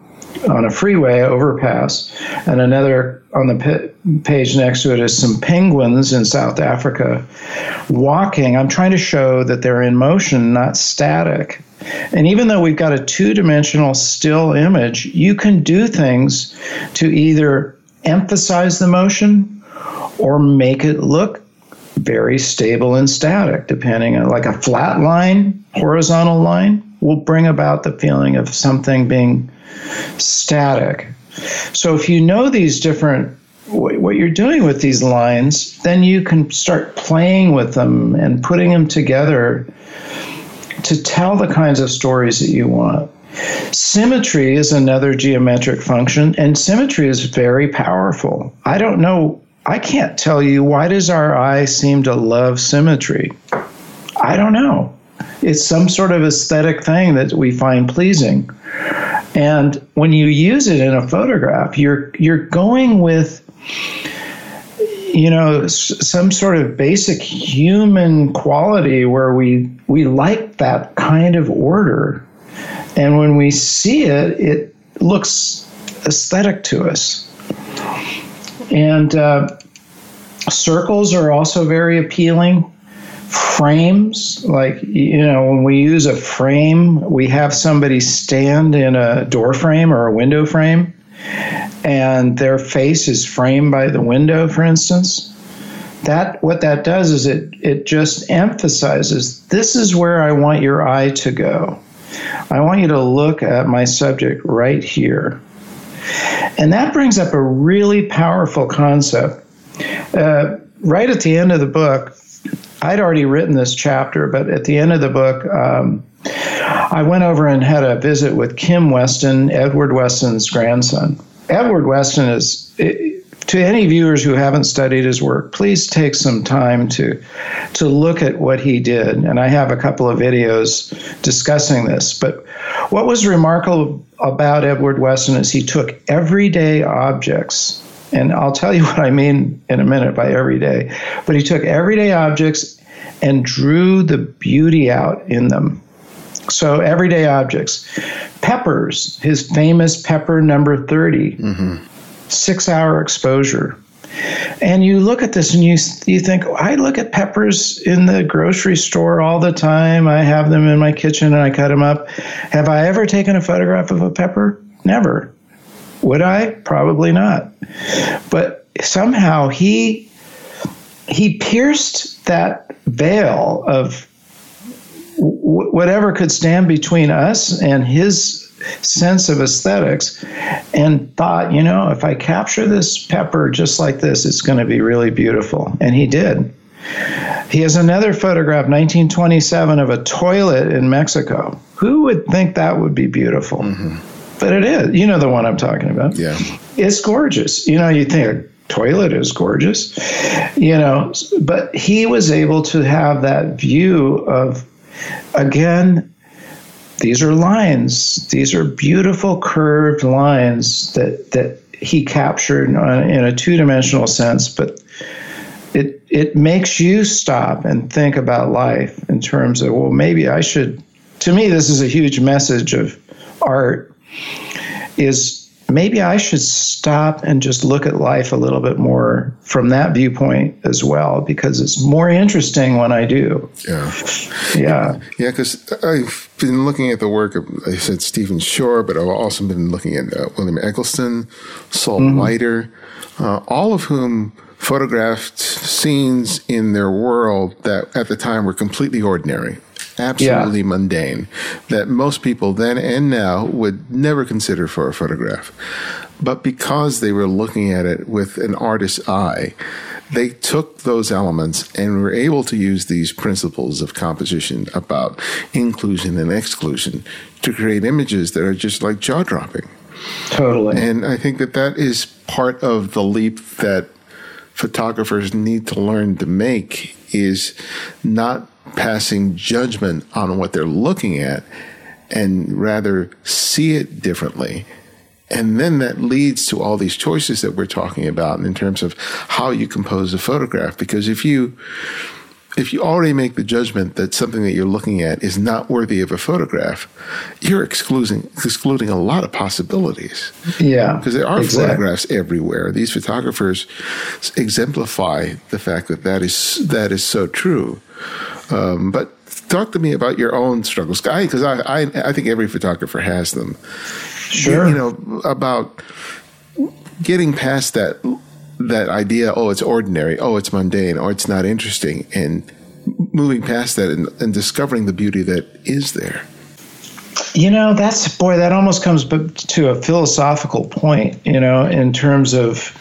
on a freeway overpass, and another on the p- page next to it is some penguins in South Africa walking. I'm trying to show that they're in motion, not static. And even though we've got a two dimensional still image, you can do things to either emphasize the motion or make it look very stable and static, depending on like a flat line, horizontal line will bring about the feeling of something being static. So if you know these different what you're doing with these lines, then you can start playing with them and putting them together to tell the kinds of stories that you want. Symmetry is another geometric function, and symmetry is very powerful. I don't know, I can't tell you why does our eye seem to love symmetry? I don't know. It's some sort of aesthetic thing that we find pleasing. And when you use it in a photograph, you're you're going with you know some sort of basic human quality where we we like that kind of order. And when we see it it looks aesthetic to us. And uh, circles are also very appealing frames like you know when we use a frame we have somebody stand in a door frame or a window frame and their face is framed by the window for instance. That what that does is it it just emphasizes this is where I want your eye to go. I want you to look at my subject right here. And that brings up a really powerful concept. Uh, right at the end of the book, I'd already written this chapter, but at the end of the book, um, I went over and had a visit with Kim Weston, Edward Weston's grandson. Edward Weston is, to any viewers who haven't studied his work, please take some time to to look at what he did. And I have a couple of videos discussing this. But what was remarkable about Edward Weston is he took everyday objects and I'll tell you (laughs) what I mean in a minute by everyday. But he took everyday objects and drew the beauty out in them. So, everyday objects. Peppers, his famous pepper number 30, mm-hmm. six hour exposure. And you look at this and you, you think, I look at peppers in the grocery store all the time. I have them in my kitchen and I cut them up. Have I ever taken a photograph of a pepper? Never. Would I? Probably not. But somehow he he pierced that veil of w- whatever could stand between us and his sense of aesthetics and thought, you know, if I capture this pepper just like this, it's going to be really beautiful. And he did. He has another photograph, 1927, of a toilet in Mexico. Who would think that would be beautiful? Mm-hmm but it is. You know the one I'm talking about. Yeah. It's gorgeous. You know, you think a toilet is gorgeous, you know, but he was able to have that view of, again, these are lines. These are beautiful curved lines that, that he captured in a two dimensional sense, but it, it makes you stop and think about life in terms of, well, maybe I should. To me, this is a huge message of art is maybe I should stop and just look at life a little bit more from that viewpoint as well, because it's more interesting when I do. Yeah. Yeah. Yeah, because I've been looking at the work of, I said Stephen Shore, but I've also been looking at uh, William Eggleston, Saul mm-hmm. Leiter, uh, all of whom photographed scenes in their world that at the time were completely ordinary absolutely yeah. mundane that most people then and now would never consider for a photograph. But because they were looking at it with an artist's eye, they took those elements and were able to use these principles of composition about inclusion and exclusion to create images that are just like jaw dropping. Totally. And I think that that is part of the leap that photographers need to learn to make is not passing judgment on what they're looking at and rather see it differently. And then that leads to all these choices that we're talking about in terms of how you compose a photograph. Because if you, if you already make the judgment that something that you're looking at is not worthy of a photograph, you're excluding excluding a lot of possibilities. Yeah, because there are exactly. photographs everywhere. These photographers exemplify the fact that that is that is so true. Um, but talk to me about your own struggles, because I, I, I think every photographer has them. Sure, you know about getting past that that idea. Oh, it's ordinary. Oh, it's mundane. Or it's not interesting, and moving past that and, and discovering the beauty that is there. You know, that's boy, that almost comes to a philosophical point, you know, in terms of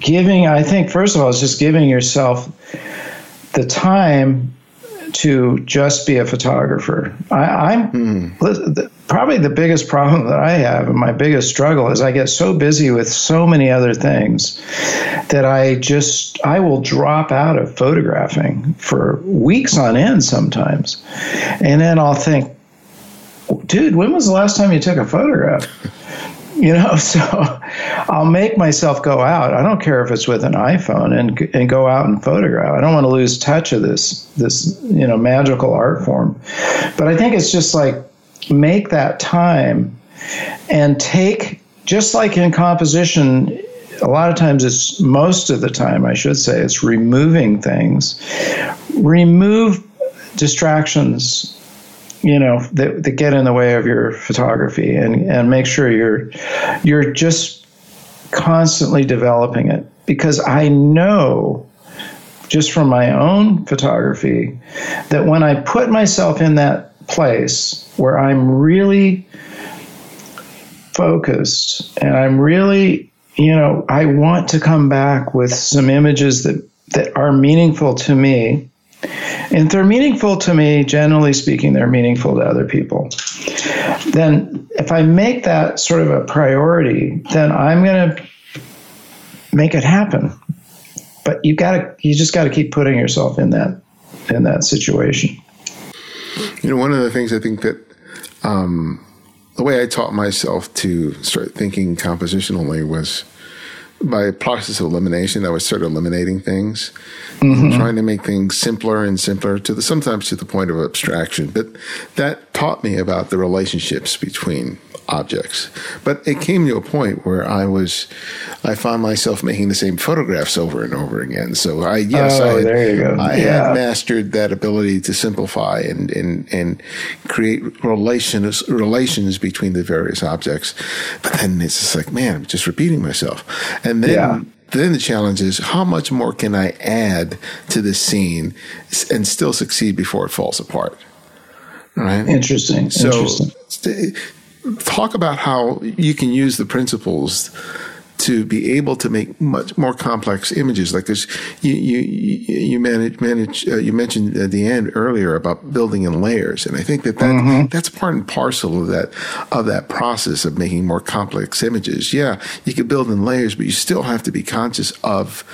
giving. I think, first of all, it's just giving yourself the time to just be a photographer. I, am mm. probably the biggest problem that I have, and my biggest struggle is I get so busy with so many other things that I just I will drop out of photographing for weeks on end sometimes, and then I'll think, dude, when was the last time you took a photograph? (laughs) you know (laughs) so i'll make myself go out. I don't care if it's with an iphone and and go out and photograph. I don't want to lose touch of this this you know magical art form. But i think it's just like make that time and take just like in composition a lot of times it's most of the time i should say it's removing things. Remove distractions you know that, that get in the way of your photography and and make sure you're you're just constantly developing it because I know just from my own photography that when I put myself in that place where I'm really focused and I'm really you know I want to come back with some images that that are meaningful to me, and they're meaningful to me, generally speaking, they're meaningful to other people. Then, if I make that sort of a priority, then I'm going to make it happen. But you got to, you just got to keep putting yourself in that, in that situation. You know, one of the things I think that um, the way I taught myself to start thinking compositionally was by process of elimination. I would start eliminating things, mm-hmm. trying to make things simpler and simpler to the sometimes to the point of abstraction. But that taught me about the relationships between objects. But it came to a point where I was, I found myself making the same photographs over and over again. So I, yes, oh, I, had, there you go. I yeah. had mastered that ability to simplify and, and, and create relations, relations between the various objects. But then it's just like, man, I'm just repeating myself. And then, yeah then the challenge is how much more can I add to the scene and still succeed before it falls apart? Right. Interesting. So Interesting talk about how you can use the principles to be able to make much more complex images like this. You you you manage manage uh, you mentioned at the end earlier about building in layers, and I think that, that mm-hmm. that's part and parcel of that of that process of making more complex images. Yeah, you can build in layers, but you still have to be conscious of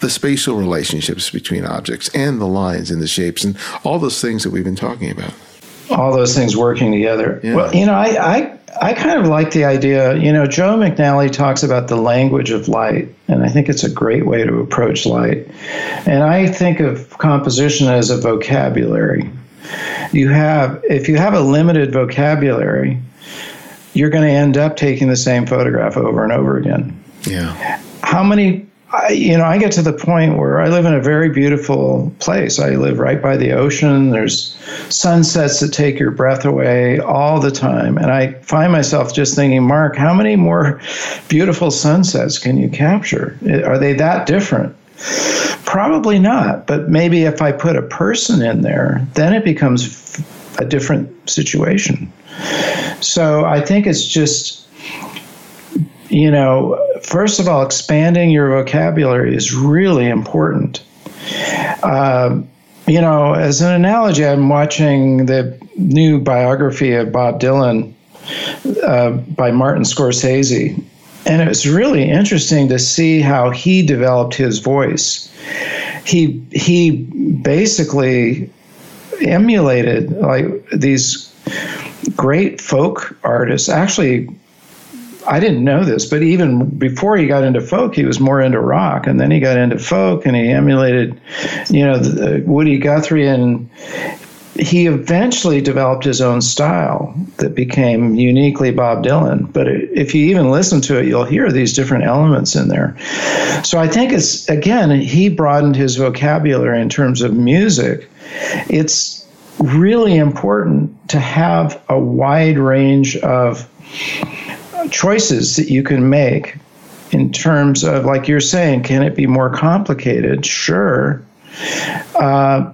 the spatial relationships between objects and the lines and the shapes and all those things that we've been talking about all those things working together. Yeah. Well, you know, I, I I kind of like the idea. You know, Joe McNally talks about the language of light, and I think it's a great way to approach light. And I think of composition as a vocabulary. You have, if you have a limited vocabulary, you're going to end up taking the same photograph over and over again. Yeah. How many I, you know, I get to the point where I live in a very beautiful place. I live right by the ocean. There's sunsets that take your breath away all the time. And I find myself just thinking, Marc, how many more beautiful sunsets can you capture? Are they that different? Probably not. But maybe if I put a person in there, then it becomes a different situation. So I think it's just you know, first of all, expanding your vocabulary is really important. Uh, you know, as an analogy, I'm watching the new biography of Bob Dylan uh, by Martin Scorsese, and it was really interesting to see how he developed his voice. He he basically emulated like these great folk artists. Actually, I didn't know this, but even before he got into folk, he was more into rock, and then he got into folk, and he emulated, you know, the, uh, Woody Guthrie, and he eventually developed his own style that became uniquely Bob Dylan. But if you even listen to it, you'll hear these different elements in there. So I think it's again, he broadened his vocabulary in terms of music. It's really important to have a wide range of choices that you can make in terms of, like you're saying, can it be more complicated? Sure. Uh,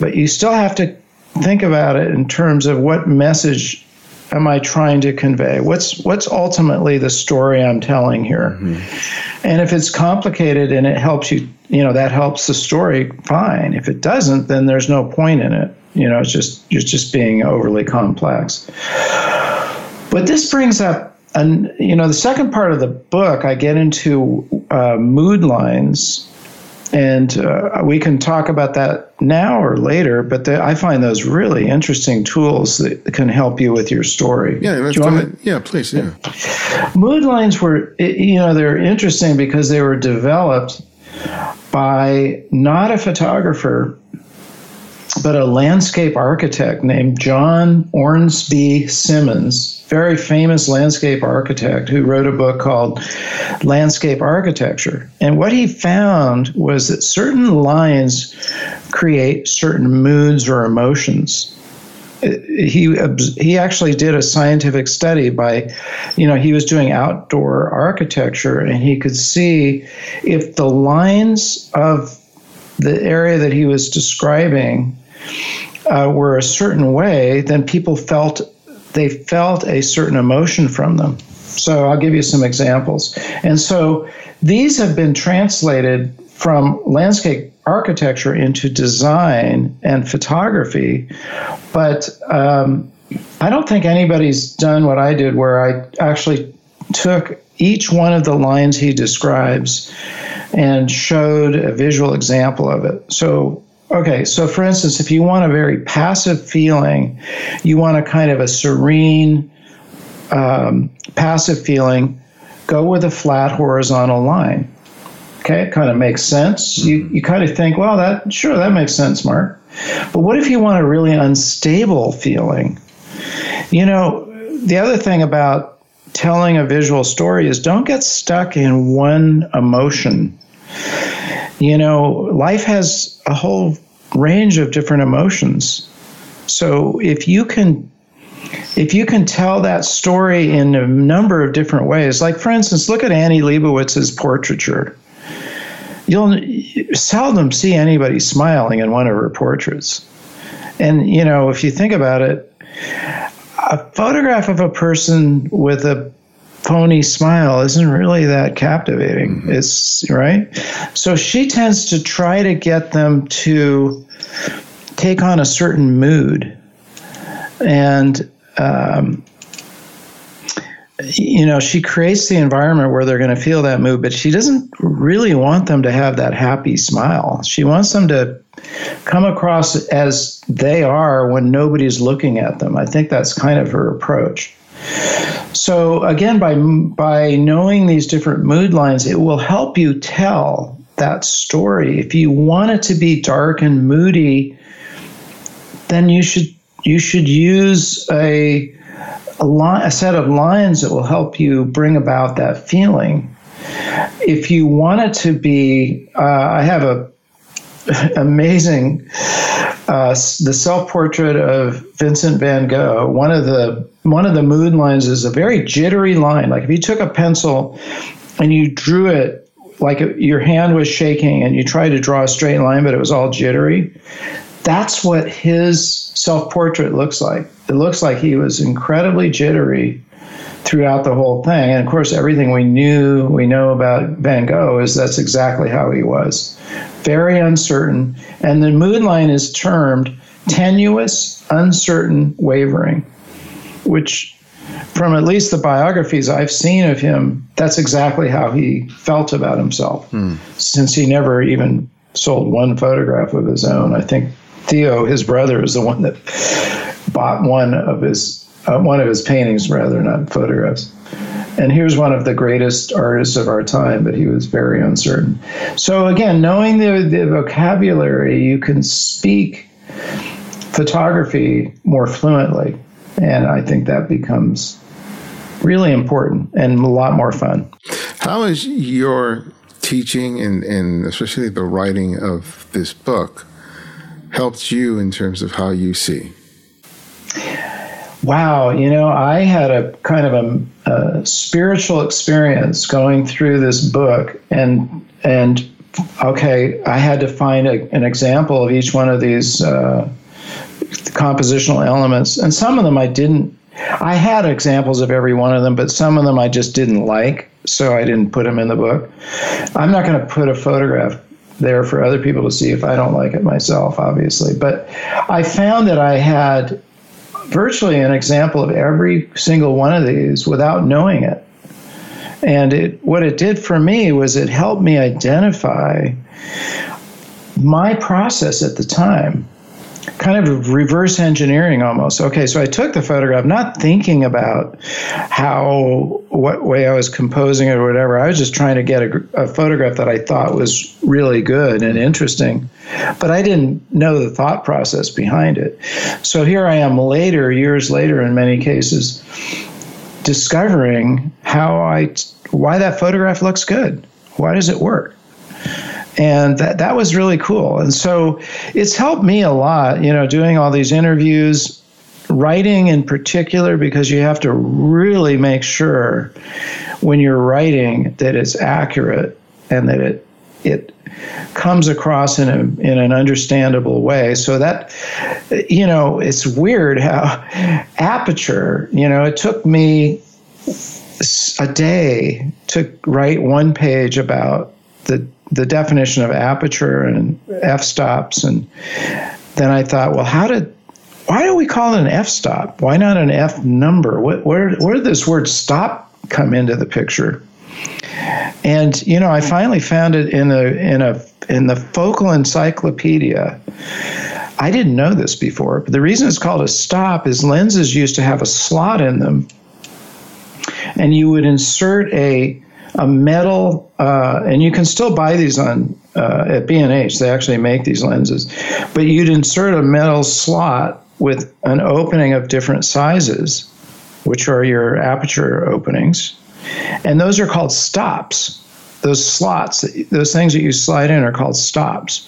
but you still have to think about it in terms of what message am I trying to convey? What's what's ultimately the story I'm telling here? Mm-hmm. And if it's complicated and it helps you, you know, that helps the story, fine. If it doesn't, then there's no point in it. You know, it's just it's just being overly complex. But this brings up and you know the second part of the book i get into uh, mood lines and uh, we can talk about that now or later but the, i find those really interesting tools that can help you with your story. Yeah let's yeah please yeah. Mood lines were you know they're interesting because they were developed by not a photographer but a landscape architect named John Ormsbee Simonds very famous landscape architect who wrote a book called Landscape Architecture. And what he found was that certain lines create certain moods or emotions. He he actually did a scientific study by, you know, he was doing outdoor architecture and he could see if the lines of the area that he was describing uh, were a certain way, then people felt they felt a certain emotion from them. So I'll give you some examples. And so these have been translated from landscape architecture into design and photography. But um, I don't think anybody's done what I did, where I actually took each one of the lines he describes and showed a visual example of it. So, okay, so for instance, if you want a very passive feeling, you want a kind of a serene, um, passive feeling, go with a flat horizontal line. Okay, it kind of makes sense. You, mm-hmm. you kind of think, well, that sure, that makes sense, Marc. But what if you want a really unstable feeling? You know, the other thing about telling a visual story is don't get stuck in one emotion. You know, life has a whole range of different emotions. So if you can if you can tell that story in a number of different ways, like for instance, look at Annie Leibovitz's portraiture you'll seldom see anybody smiling in one of her portraits. And, you know, if you think about it, a photograph of a person with a phony smile isn't really that captivating. Mm-hmm. It's right. So she tends to try to get them to take on a certain mood. And um, you know, she creates the environment where they're going to feel that mood, but she doesn't really want them to have that happy smile. She wants them to come across as they are when nobody's looking at them. I think that's kind of her approach. So again, by by knowing these different mood lines, it will help you tell that story. If you want it to be dark and moody, then you should you should use a a, a set of lines that will help you bring about that feeling. If you want it to be, uh, I have a (laughs) amazing uh, the self portrait of Vincent Van Gogh. One of the one of the mood lines is a very jittery line. Like if you took a pencil and you drew it like your hand was shaking and you tried to draw a straight line, but it was all jittery. That's what his self portrait looks like. It looks like he was incredibly jittery throughout the whole thing. And of course, everything we knew, we know about Van Gogh is that's exactly how he was. Very uncertain. And the mood line is termed tenuous, uncertain, wavering, which from at least the biographies I've seen of him, that's exactly how he felt about himself, hmm. since he never even sold one photograph of his own. I think Theo, his brother, is the one that bought one of his uh, one of his paintings, rather not photographs. And here's one of the greatest artists of our time, but he was very uncertain. So again, knowing the, the vocabulary, you can speak photography more fluently, and I think that becomes really important and a lot more fun. How is your teaching and, and especially the writing of this book helped you in terms of how you see? Wow, you know, I had a kind of a, a spiritual experience going through this book, and and okay, I had to find a, an example of each one of these uh, compositional elements, and some of them I didn't. I had examples of every one of them, but some of them I just didn't like, so I didn't put them in the book. I'm not going to put a photograph there for other people to see if I don't like it myself, obviously. But I found that I had virtually an example of every single one of these without knowing it. And it, what it did for me was it helped me identify my process at the time kind of reverse engineering almost. Okay, so I took the photograph not thinking about how, what way I was composing it or whatever. I was just trying to get a, a photograph that I thought was really good and interesting, but I didn't know the thought process behind it. So here I am later, years later in many cases, discovering how I, why that photograph looks good. Why does it work? And that that was really cool. And so it's helped me a lot, you know, doing all these interviews, writing in particular, because you have to really make sure when you're writing that it's accurate and that it it comes across in a in an understandable way. So that you know, it's weird how aperture, you know, it took me a day to write one page about the the definition of aperture and f stops, and then I thought, well, how did why do we call it an f stop? Why not an f number? What, where where did this word stop come into the picture? And you know, I finally found it in a in a in the Focal Encyclopedia. I didn't know this before, but the reason it's called a stop is lenses used to have a slot in them, and you would insert a a metal, uh, and you can still buy these on uh, at B&H. They actually make these lenses, but you'd insert a metal slot with an opening of different sizes, which are your aperture openings, and those are called stops those slots, those things that you slide in are called stops.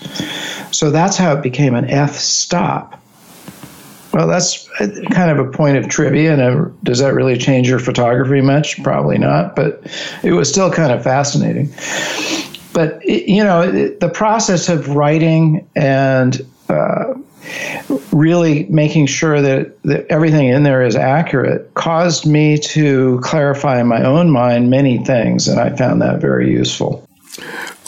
So that's how it became an F stop. Well, that's kind of a point of trivia. And does that really change your photography much? Probably not, but it was still kind of fascinating. But, you know, the process of writing and uh, really making sure that, that everything in there is accurate caused me to clarify in my own mind many things, and I found that very useful.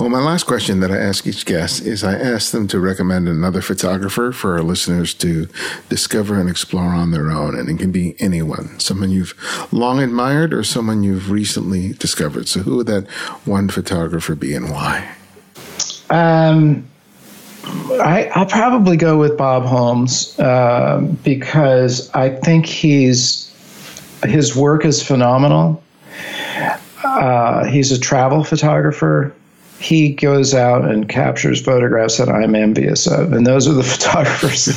Well, my last question that I ask each guest is I ask them to recommend another photographer for our listeners to discover and explore on their own. And it can be anyone, someone you've long admired or someone you've recently discovered. So, who would that one photographer be and why? Um, I, will probably go with Bob Holmes uh, because I think he's his work is phenomenal. Uh, he's a travel photographer. He goes out and captures photographs that I'm envious of, and those are the (laughs) photographers.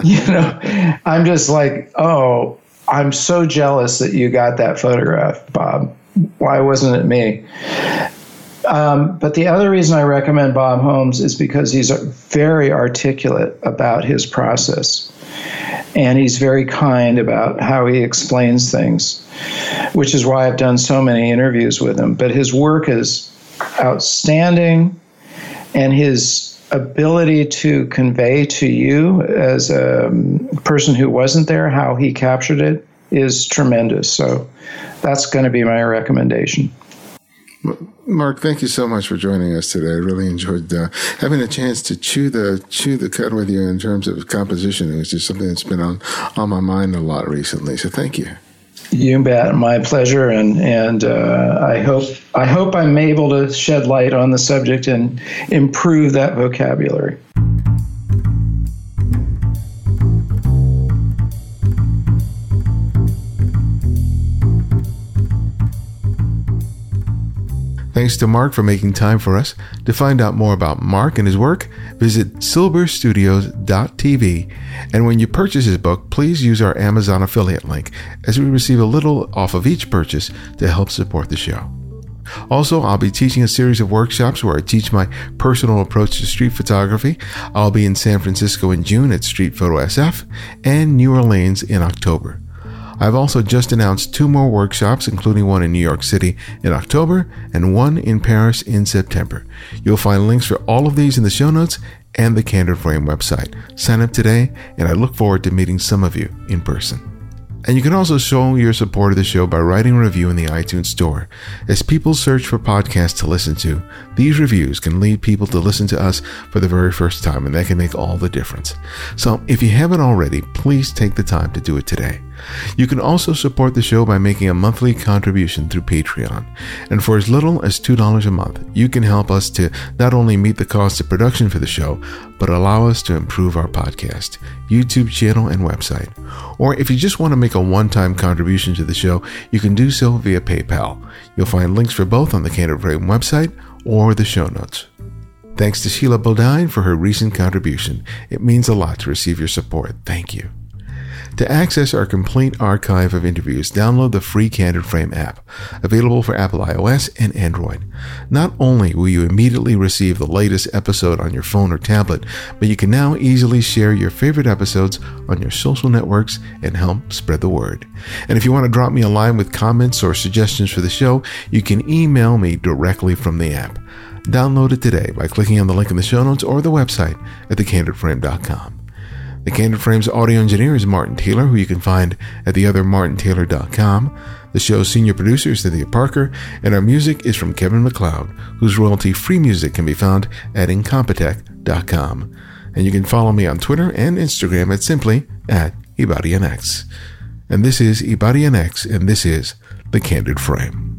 (laughs) you know, I'm just like, oh, I'm so jealous that you got that photograph, Bob. Why wasn't it me? Um, but the other reason I recommend Bob Holmes is because he's very articulate about his process. And he's very kind about how he explains things, which is why I've done so many interviews with him. But his work is outstanding, and his ability to convey to you as a person who wasn't there how he captured it is tremendous. So that's going to be my recommendation. Marc, thank you so much for joining us today. I really enjoyed uh, having a chance to chew the chew the cud with you in terms of composition. It was just something that's been on on my mind a lot recently. So thank you. You bet, my pleasure, and and uh, I hope I hope I'm able to shed light on the subject and improve that vocabulary. Thanks to Marc for making time for us. To find out more about Marc and his work, visit silberstudios.tv. And when you purchase his book, please use our Amazon affiliate link, as we receive a little off of each purchase to help support the show. Also, I'll be teaching a series of workshops where I teach my personal approach to street photography. I'll be in San Francisco in June at Street Photo SF and New Orleans in October. I've also just announced two more workshops, including one in New York City in October and one in Paris in September. You'll find links for all of these in the show notes and the Candid Frame website. Sign up today, and I look forward to meeting some of you in person. And you can also show your support of the show by writing a review in the iTunes Store. As people search for podcasts to listen to, these reviews can lead people to listen to us for the very first time, and that can make all the difference. So if you haven't already, please take the time to do it today. You can also support the show by making a monthly contribution through Patreon. And for as little as $2 a month, you can help us to not only meet the cost of production for the show, but allow us to improve our podcast, YouTube channel, and website. Or if you just want to make a one time contribution to the show, you can do so via PayPal. You'll find links for both on the Frame website or the show notes. Thanks to Sheila Bodine for her recent contribution. It means a lot to receive your support. Thank you. To access our complete archive of interviews, download the free Candid Frame app, available for Apple iOS and Android. Not only will you immediately receive the latest episode on your phone or tablet, but you can now easily share your favorite episodes on your social networks and help spread the word. And if you want to drop me a line with comments or suggestions for the show, you can email me directly from the app. Download it today by clicking on the link in the show notes or the website at thecandidframe.com. The Candid Frames audio engineer is Martin Taylor, who you can find at theothermartintaylor.com. The show's senior producer is Cynthia Parker, and our music is from Kevin MacLeod, whose royalty free music can be found at Incompetech.com. And you can follow me on Twitter and Instagram at simply at Ibarionex. And this is Ibarionex, and this is The Candid Frame.